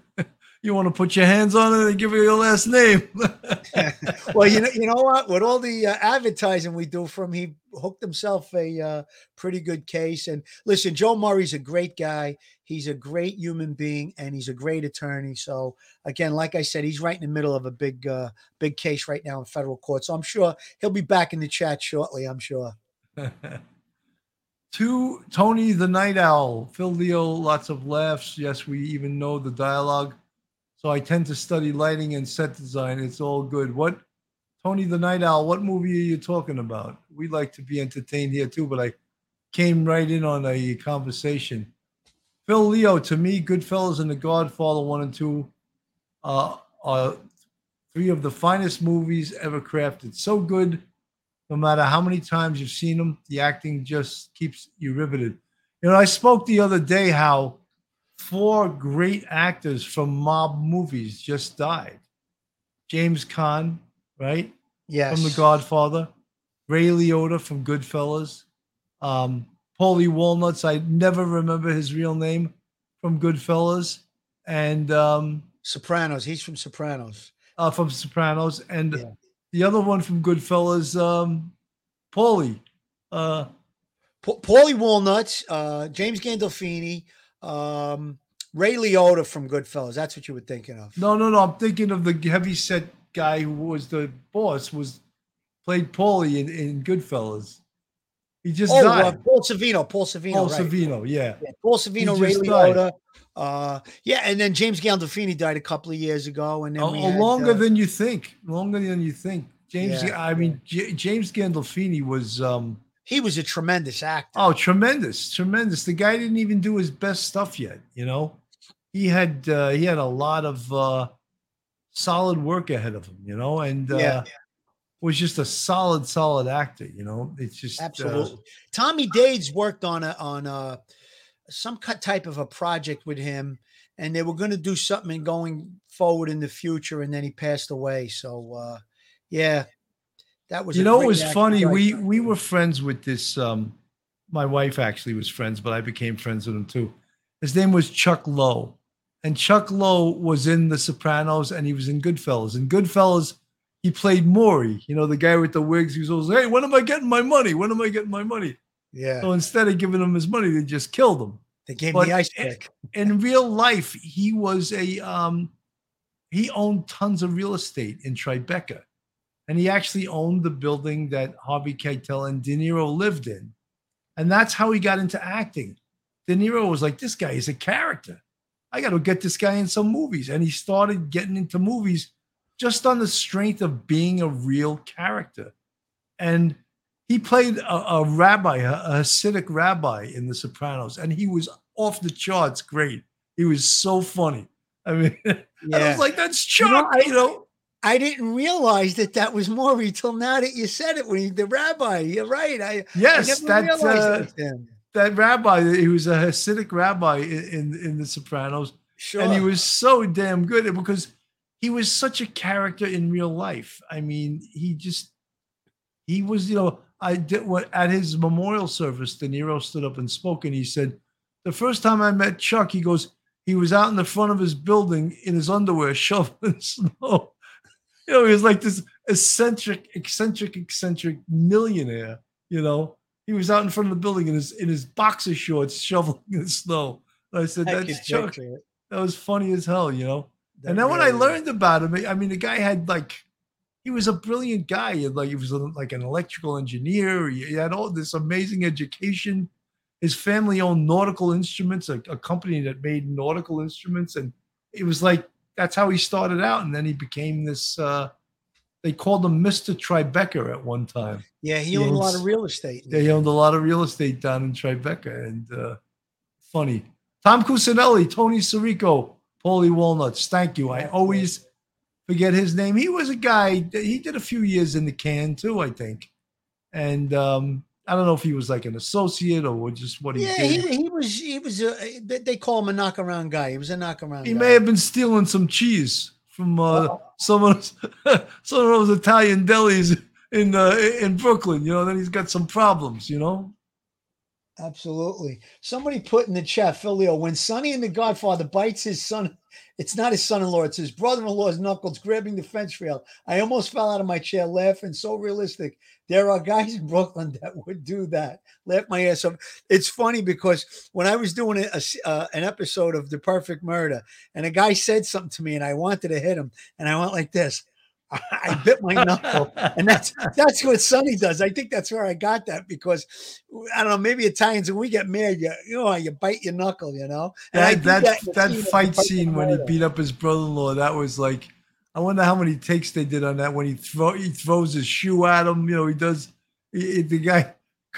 you want to put your hands on it and give it your last name. well, you know, you know what? With all the uh, advertising we do from, he hooked himself a uh, pretty good case. And listen, Joe Murray's a great guy. He's a great human being, and he's a great attorney. So again, like I said, he's right in the middle of a big, uh, big case right now in federal court. So I'm sure he'll be back in the chat shortly. I'm sure. to Tony the Night Owl, Phil Leo, lots of laughs. Yes, we even know the dialogue. So I tend to study lighting and set design. It's all good. What, Tony the Night Owl, what movie are you talking about? We like to be entertained here too, but I came right in on a conversation. Phil Leo, to me, Goodfellas and The Godfather 1 and 2 uh, are three of the finest movies ever crafted. So good no matter how many times you've seen them, the acting just keeps you riveted. You know, I spoke the other day how four great actors from mob movies just died. James Caan, right? Yes. From The Godfather, Ray Liotta from Goodfellas, um, Paulie Walnuts, I never remember his real name from Goodfellas, and um, Sopranos. He's from Sopranos. uh, from Sopranos, and Yeah. the other one from Goodfellas, um, Paulie. Uh, Pa- Paulie Walnuts, uh, James Gandolfini, um, Ray Liotta from Goodfellas. That's what you were thinking of. no, no, no. I'm thinking of the heavy set guy who was the boss, was played Paulie in, in Goodfellas. He just Oh, uh, died. Paul Sorvino. Paul Sorvino. Paul right. Sorvino, yeah. Yeah, Paul Sorvino, Ray. Liotta. Uh, yeah, and then James Gandolfini died a couple of years ago, and then Oh, oh, had, longer uh, than you think. Longer than you think. James, Yeah, I mean, J- James Gandolfini was um, he was a tremendous actor. oh tremendous, tremendous. The guy didn't even do his best stuff yet. You know, he had uh, he had a lot of uh, solid work ahead of him. You know, and uh, Yeah. was just a solid, solid actor. You know, it's just uh, Absolutely. Tommy Dades worked on a on a some cut type of a project with him, and they were going to do something going forward in the future, and then he passed away. So, uh, yeah, that was. you know, it was funny. right We we were friends with this. Um, my wife actually was friends, but I became friends with him too. His name was Chuck Low, and Chuck Low was in The Sopranos, and he was in Goodfellas. In Goodfellas, he played Morrie. You know, the guy with the wigs. He was always, "Hey, when am I getting my money? When am I getting my money?" yeah, So instead of giving him his money, they just killed him they gave but the ice pick. in real life, he was a um, he owned tons of real estate in Tribeca, and he actually owned the building that Harvey Keitel and De Niro lived in, and that's how he got into acting. De Niro was like, "This guy is a character. I got to get this guy in some movies," and he started getting into movies just on the strength of being a real character, and he played a, a rabbi, a, a Hasidic rabbi in The Sopranos, and he was off the charts great. He was so funny. I mean, I was like, that's You know, Chuck, I- you know. I didn't realize that that was Morrie till now that you said it when he, the rabbi. You're right. I, I Yes, never that uh, that that rabbi, he was a Hasidic rabbi in, in, in The Sopranos, Sure. and he was so damn good because he was such a character in real life. I mean, he just he was, you know, I did what at his memorial service. De Niro stood up and spoke, and he said, "The first time I met Chuck, he goes, he was out in the front of his building in his underwear shoveling snow. You know, he was like this eccentric, eccentric, eccentric millionaire. You know, he was out in front of the building in his in his boxer shorts shoveling the snow. And I said, I "That's Chuck." That was funny as hell, you know. That and then when I learned about him, I mean, the guy had like, he was a brilliant guy. He had, like he was a, like an electrical engineer. He had all this amazing education. His family owned Nautical Instruments, a, a company that made nautical instruments, and it was like that's how he started out. And then he became this. uh They called him Mister Tribeca at one time. Yeah, he He owned a lot of real estate. He owned a lot of real estate down in Tribeca, and uh, funny. Tom Cusinelli, Tony Sirico, Paulie Walnuts. Thank you. I always forget his name. He was a guy. He did a few years in the can too, I think. And um, I don't know if he was like an associate or just what he Yeah, did. he, he was he was a they- they call him a knock around guy. He was a knock around. He guy. may have been stealing some cheese from uh, Oh. some of those, some of those Italian delis in uh, in Brooklyn. You know, then he's got some problems. You know. Absolutely. Somebody put in the chat, Leo, when Sonny and the Godfather bites his son, it's not his son-in-law, it's his brother-in-law's knuckles grabbing the fence rail. I almost fell out of my chair laughing. So realistic. There are guys in Brooklyn that would do that. Laugh my ass off. It's funny because when I was doing a, a uh, an episode of The Perfect Murder, and a guy said something to me, and I wanted to hit him, and I went like this. I bit my knuckle and that's that's what Sonny does. I think that's where I got that because I don't know. Maybe Italians when we get mad, you you know, you bite your knuckle, you know. And that that, that scene fight scene when he beat up his brother-in-law that was like i wonder how many takes they did on that when he throw he throws his shoe at him you know he does he, he- the guy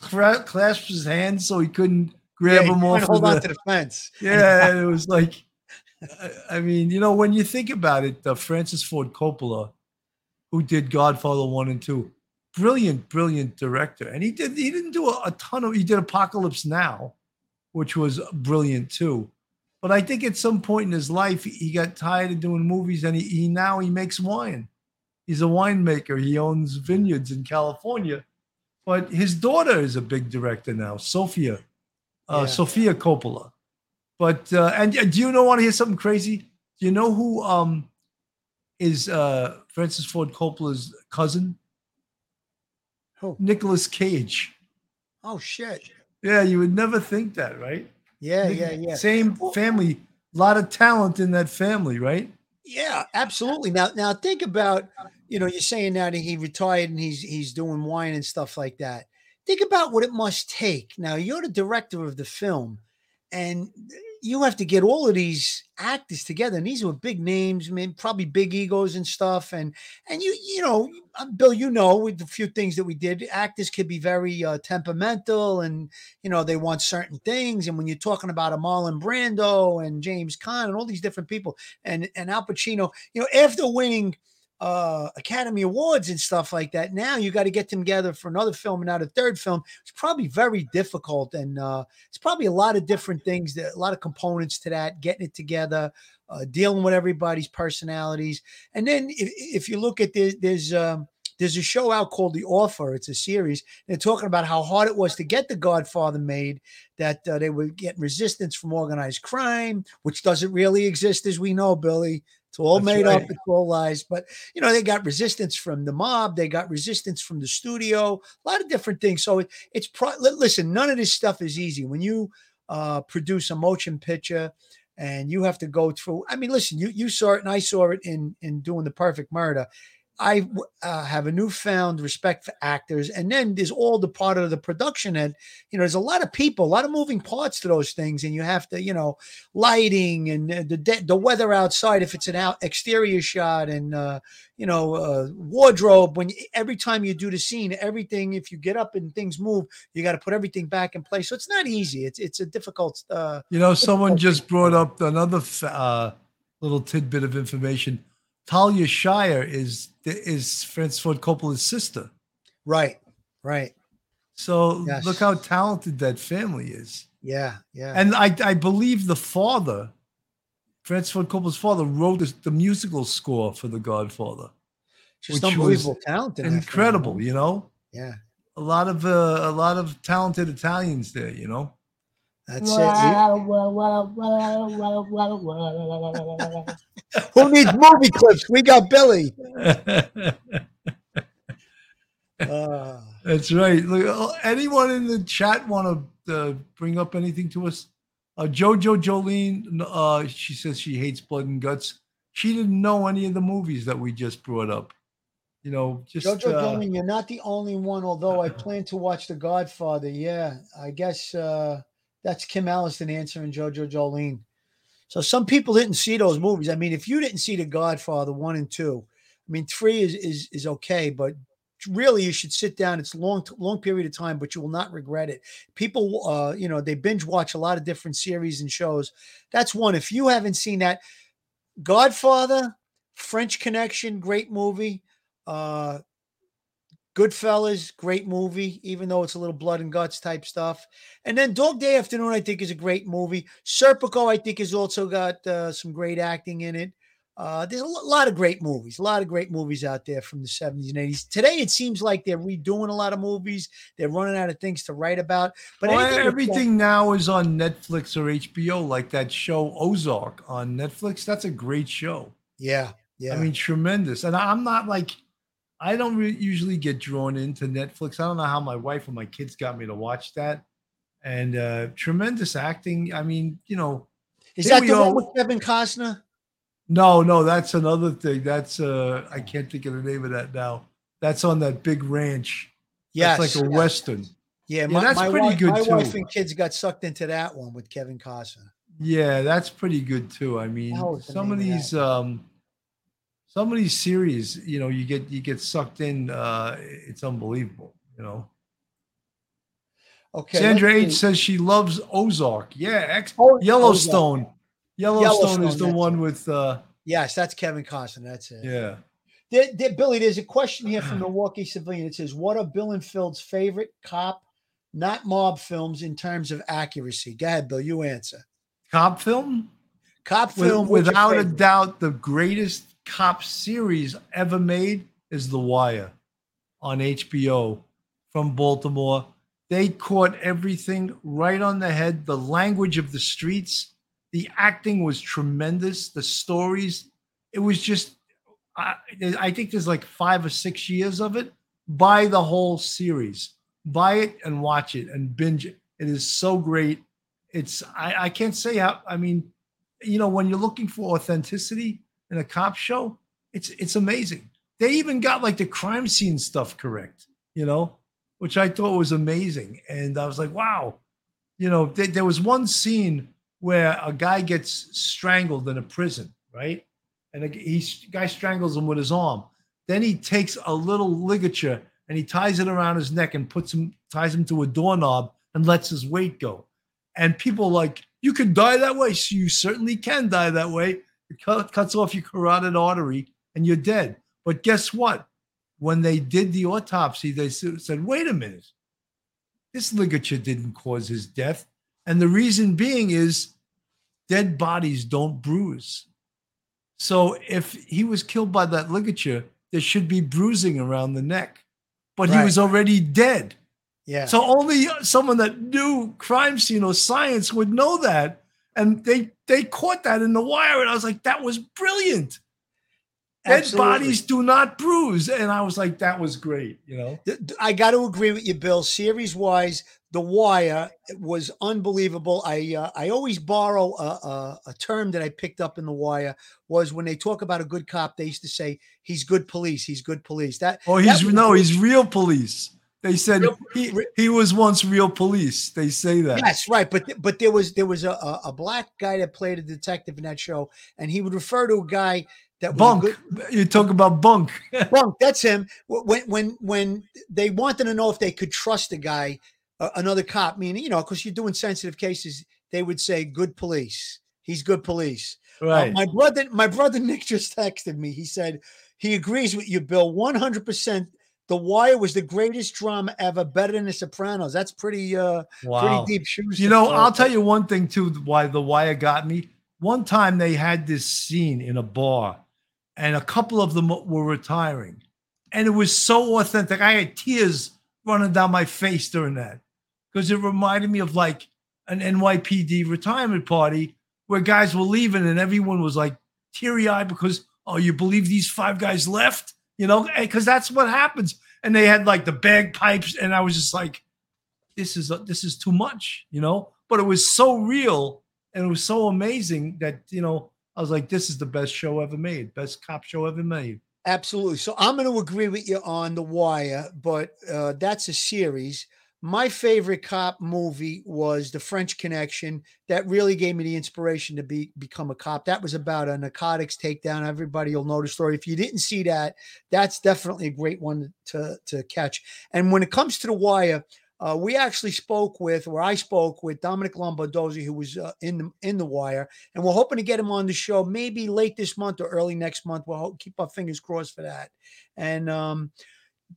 clasps his hands so he couldn't grab Yeah, him off hold of on the, to the fence. yeah it was like I- mean you know when you think about it uh, francis ford coppola who did godfather 1 and 2 brilliant brilliant director and he did he didn't do a, a ton of he did apocalypse now which was brilliant too. But I think at some point in his life, he got tired of doing movies, and he, he now he makes wine. He's a winemaker. He owns vineyards in California. But his daughter is a big director now, Sofia, uh, Yeah. Sofia Coppola. But uh, and do you know want to hear something crazy? Do you know who um is uh Francis Ford Coppola's cousin? Who? Nicolas Cage. Oh shit. Yeah, you would never think that, right? Yeah, yeah, yeah. Same family, a lot of talent in that family, right? Yeah, absolutely. Now, now think about, you know, you're saying now that he retired and he's he's doing wine and stuff like that. Think about what it must take. Now, you're the director of the film, and you have to get all of these actors together, and these were big names, I mean, probably big egos and stuff. And and you, you know, uh, Bill, you know, with the few things that we did, actors could be very uh, temperamental, and you know, they want certain things. And when you're talking about a Marlon Brando and James Caan and all these different people, and and Al Pacino, you know, after winning uh Academy Awards and stuff like that, now you got to get them together for another film and now the third film. It's probably very difficult, and uh it's probably a lot of different things that a lot of components to that, getting it together, uh dealing with everybody's personalities. And then if, if you look at this, there's um there's a show out called The Offer. It's a series. They're talking about how hard it was to get The Godfather made, that uh, they were getting resistance from organized crime, which doesn't really exist, as we know, Billy. It's all That's made right. up. It's all lies. But you know, they got resistance from the mob. They got resistance from the studio. A lot of different things. So it, it's pro- listen. None of this stuff is easy. When you uh, produce a motion picture and you have to go through. I mean, listen. You you saw it, and I saw it in in doing the Perfect Murder. I uh, have a newfound respect for actors, and then there's all the part of the production and you know there's a lot of people, a lot of moving parts to those things, and you have to you know lighting and uh, the de- the weather outside if it's an out exterior shot and uh, you know uh, wardrobe when you, every time you do the scene, everything if you get up and things move, you got to put everything back in place. So it's not easy. It's it's a difficult. Uh, You know, someone Difficult just brought up another uh, little tidbit of information. Talia Shire is is Francis Ford Coppola's sister. right, right. So Yes. look how talented that family is. Yeah, yeah. And I, I believe the father, Francis Ford Coppola's father, wrote the, the musical score for The Godfather. just unbelievable talent. in Incredible, you know. Yeah, A lot of uh, a lot of talented Italians there, you know. that's it. Who needs movie clips? We got Billy. Uh, That's right. Look, uh, anyone in the chat want to uh, bring up anything to us? Uh, Jojo Jolene, uh, she says she hates blood and guts. She didn't know any of the movies that we just brought up. You know, just Jojo uh, Jolene, you're not the only one. Although I plan to watch The Godfather. Yeah, I guess uh, that's Kim Allison answering Jojo Jolene. So some people didn't see those movies. I mean, if you didn't see The Godfather one and two, I mean, three is is is okay, but really you should sit down. It's long long period of time, but you will not regret it. People, uh, you know, they binge watch a lot of different series and shows. That's one. If you haven't seen that, Godfather, French Connection, great movie. Uh, Goodfellas, great movie, even though it's a little blood and guts type stuff. And then Dog Day Afternoon, I think, is a great movie. Serpico, I think, has also got uh, some great acting in it. Uh, there's a lot of great movies, a lot of great movies out there from the 70s and 80s. Today, it seems like they're redoing a lot of movies. They're running out of things to write about. But well, everything now is on Netflix or HBO, like that show Ozark on Netflix. That's a great show. yeah, yeah. I mean, tremendous. And I'm not like, I don't re- usually get drawn into Netflix. I don't know how my wife and my kids got me to watch that. And uh, tremendous acting. I mean, you know, is that the one with Kevin Costner? no, no, that's another thing. That's uh, I can't think of the name of that now. That's on that big ranch. Yes, That's like a yes. western. Yeah, my, that's my pretty wife, good my wife too. and kids got sucked into that one with Kevin Costner. Yeah, that's pretty good too. I mean, hell is the some of these um some of these series, you know, you get you get sucked in, uh it's unbelievable, you know. Okay, Sandra H says she loves Ozark. Yeah, ex- Oh, Yellowstone. Yellowstone, Yellowstone, is the one it. with uh Yes, that's Kevin Costner. That's it. yeah. There, there- Billy, there's a question here from Milwaukee Civilian. It says, "What are Bill and Phil's favorite cop, not mob films in terms of accuracy?" Go ahead, Bill. You answer. Cop film? Cop film, your without a doubt, the greatest cop series ever made is The Wire on HBO from Baltimore. They caught everything right on the head. The language of the streets, the acting was tremendous. The stories, it was just, I, I think there's like five or six years of it. Buy the whole series, buy it and watch it and binge it. It is so great. It's, I, I can't say how, I mean, you know, when you're looking for authenticity in a cop show, it's it's amazing. They even got like the crime scene stuff correct, you know, which I thought was amazing. And I was like, wow, you know, there, there was one scene where a guy gets strangled in a prison, right? And a, he guy strangles him with his arm. Then he takes a little ligature and he ties it around his neck and puts him ties him to a doorknob and lets his weight go. And people like, you can die that way. So you certainly can die that way. It cut, cuts off your carotid artery and you're dead. But guess what? When they did the autopsy, they said, wait a minute. This ligature didn't cause his death. And the reason being is dead bodies don't bruise. So if he was killed by that ligature, there should be bruising around the neck. But he was already dead. Yeah. So only someone that knew crime scene or science would know that. And they they caught that in the wire. And I was like, that was brilliant. Dead Absolutely. bodies do not bruise. And I was like, that was great, you know? I got to agree with you, Bill. Series wise, The Wire was unbelievable. I uh, I always borrow a, a, a term that I picked up in The Wire was when they talk about a good cop, they used to say he's good police. He's good police. That Oh, that he's was- no, he's real police. They said Real- he, he was once real police. They say that. Yes, right. But th- but there was there was a, a, a black guy that played a detective in that show, and he would refer to a guy that was Bunk. good- You talk about bunk. Bunk, that's him. When when when they wanted to know if they could trust a guy, uh, another cop, meaning you know, because you're doing sensitive cases, they would say good police. He's good police. Uh, right. my brother, my brother Nick just texted me. He said he agrees with you, Bill, 100. percent The Wire was the greatest drama ever, better than The Sopranos. That's pretty uh wow. pretty deep shoes. You know. I'll tell you one thing too. Why the wire got me. One time they had this scene in a bar, and a couple of them were retiring, and it was so authentic. I had tears running down my face during that because it reminded me of like an NYPD retirement party where guys were leaving and everyone was like teary eyed because, oh, you believe these five guys left? You know, because that's what happens. And they had like the bagpipes, and I was just like, this is this is too much, you know. But it was so real and it was so amazing that you know I was like, this is the best show ever made, best cop show ever made. Absolutely. So I'm going to agree with you on The Wire, but uh, that's a series. My favorite cop movie was The French Connection. That really gave me the inspiration to be become a cop. That was about a narcotics takedown. Everybody will know the story. If you didn't see that, that's definitely a great one to to catch. And when it comes to The Wire, uh, we actually spoke with, or I spoke with Dominic Lombardozzi, who was uh, in the in the wire, and we're hoping to get him on the show maybe late this month or early next month. We'll keep our fingers crossed for that. And um,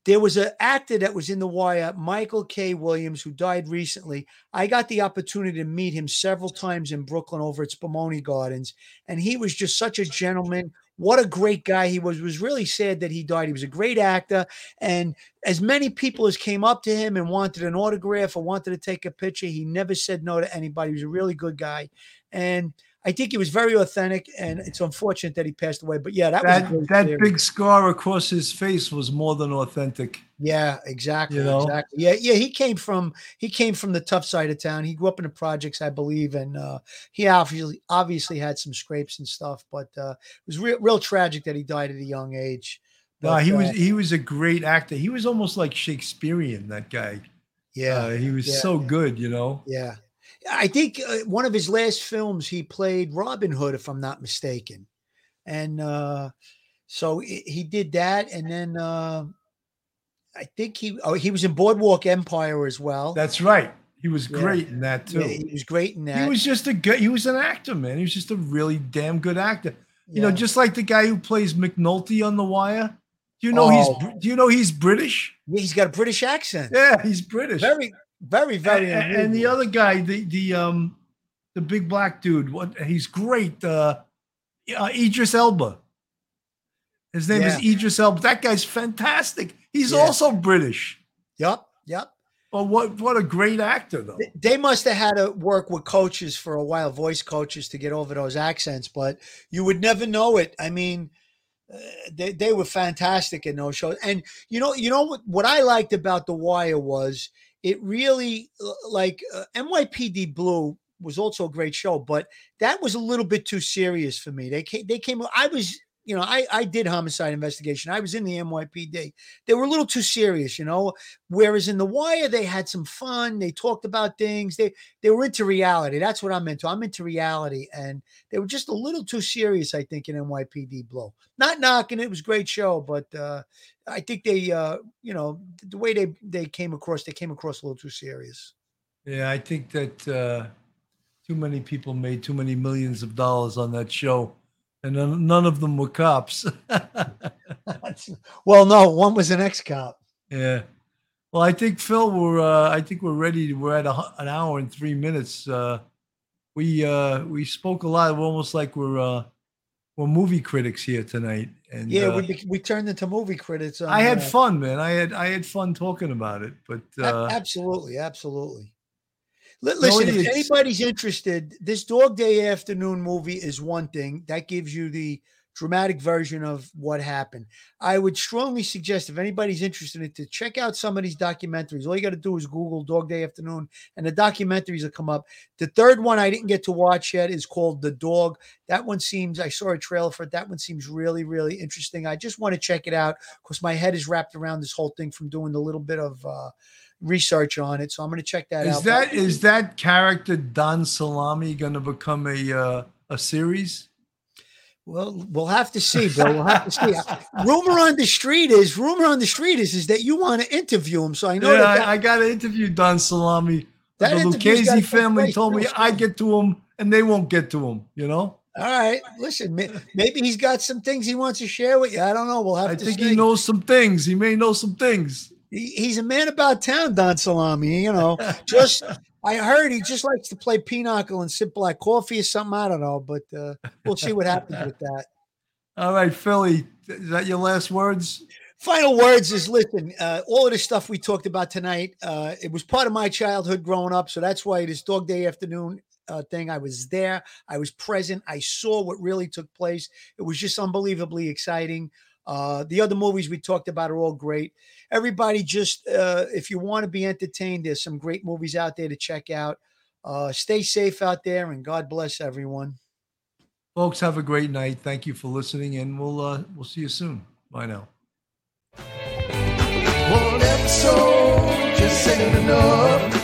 there was an actor that was in the wire, Michael K. Williams, who died recently. I got the opportunity to meet him several times in Brooklyn over at Spumoni Gardens, and he was just such a gentleman what a great guy he was. It was really sad that he died. He was a great actor, and as many people as came up to him and wanted an autograph or wanted to take a picture, he never said no to anybody. He was a really good guy, and I think he was very authentic, and it's unfortunate that he passed away. But yeah, that that, was that big scar across his face was more than authentic. Yeah, exactly. You know? Exactly. Yeah, yeah. He came from he came from the tough side of town. He grew up in the projects, I believe, and uh, he obviously obviously had some scrapes and stuff. But uh, it was real real tragic that he died at a young age. No, But, he uh, was he was a great actor. He was almost like Shakespearean. That guy. yeah. Uh, he was yeah, so yeah. good. You know. Yeah. I think uh, one of his last films, he played Robin Hood, if I'm not mistaken. And uh, so he he did that. And then uh, I think he oh, he was in Boardwalk Empire as well. That's right. He was Yeah. great in that too. Yeah, he was great in that. He was just a good. He was an actor, man. He was just a really damn good actor. You know, just like the guy who plays McNulty on The Wire. Do you know he's Oh. Br- Do you know he's British? He's got a British accent. Yeah, he's British. Very, very, very. and, and the other guy, the the um the big black dude, what he's great. Uh, uh Idris Elba. His name is Idris Elba. That guy's fantastic. He's Yeah. also British. Yep, yep. But what what a great actor though. Th- They must have had to work with coaches for a while, voice coaches, to get over those accents, but you would never know it. I mean, uh, they they were fantastic in those shows, and you know, you know what what I liked about The Wire was it really uh, like uh, NYPD Blue was also a great show, but that was a little bit too serious for me. They came, they came. I was, you know, I I did homicide investigation. I was in the NYPD. They were a little too serious, you know. Whereas in The Wire, they had some fun. They talked about things. They they were into reality. That's what I'm into. I'm into reality, and they were just a little too serious. I think in NYPD Blow. Not knocking it. Was great show, but uh, I think they, uh, you know, the way they they came across, they came across a little too serious. Yeah, I think that uh, too many people made too many millions of dollars on that show, and none, of them were cops. well, no, one was an ex cop. yeah. Well, I think Phil, we're uh, I think we're ready. We're at a, an hour and three minutes. Uh, we uh, we spoke a lot. We're almost like we're uh, we're movie critics here tonight. And Yeah, uh, we we turned into movie critics. I had uh, fun, man. I had I had fun talking about it. But uh, absolutely, absolutely. No, Listen, if anybody's interested, this Dog Day Afternoon movie is one thing that gives you the dramatic version of what happened. I would strongly suggest if anybody's interested in it to check out some of these documentaries. All you got to do is Google Dog Day Afternoon, and the documentaries will come up. The third one I didn't get to watch yet is called The Dog. That one seems I saw a trailer for it. That one seems really, really interesting. I just want to check it out because my head is wrapped around this whole thing from doing a little bit of uh, research on it. So I'm going to check that is out. Is that is that character Don Salami going to become a uh, a series? Well, we'll have to see, Bill. We'll have to see. rumor on the street is rumor on the street is is that you want to interview him. So I know yeah, that, that I, I got to interview Don Salami. That the Lucchese family place told me I get to him and they won't get to him. You know, all right. Listen, maybe he's got some things he wants to share with you. I don't know. We'll have I to think see. he knows some things. He may know some things. He- he's a man about town, Don Salami. You know, just I heard he just likes to play pinochle and sip black coffee or something. I don't know, but uh, we'll see what happens with that. All right, Philly, is that your last words? final words is listen uh, all of the stuff we talked about tonight uh, it was part of my childhood growing up so that's why this dog day afternoon uh, thing i was there i was present i saw what really took place it was just unbelievably exciting uh, the other movies we talked about are all great everybody just uh, if you want to be entertained, there's some great movies out there to check out. Uh, stay safe out there, and God bless everyone. Folks, have a great night. Thank you for listening, and we'll uh, we'll see you soon. Bye now. One episode, just.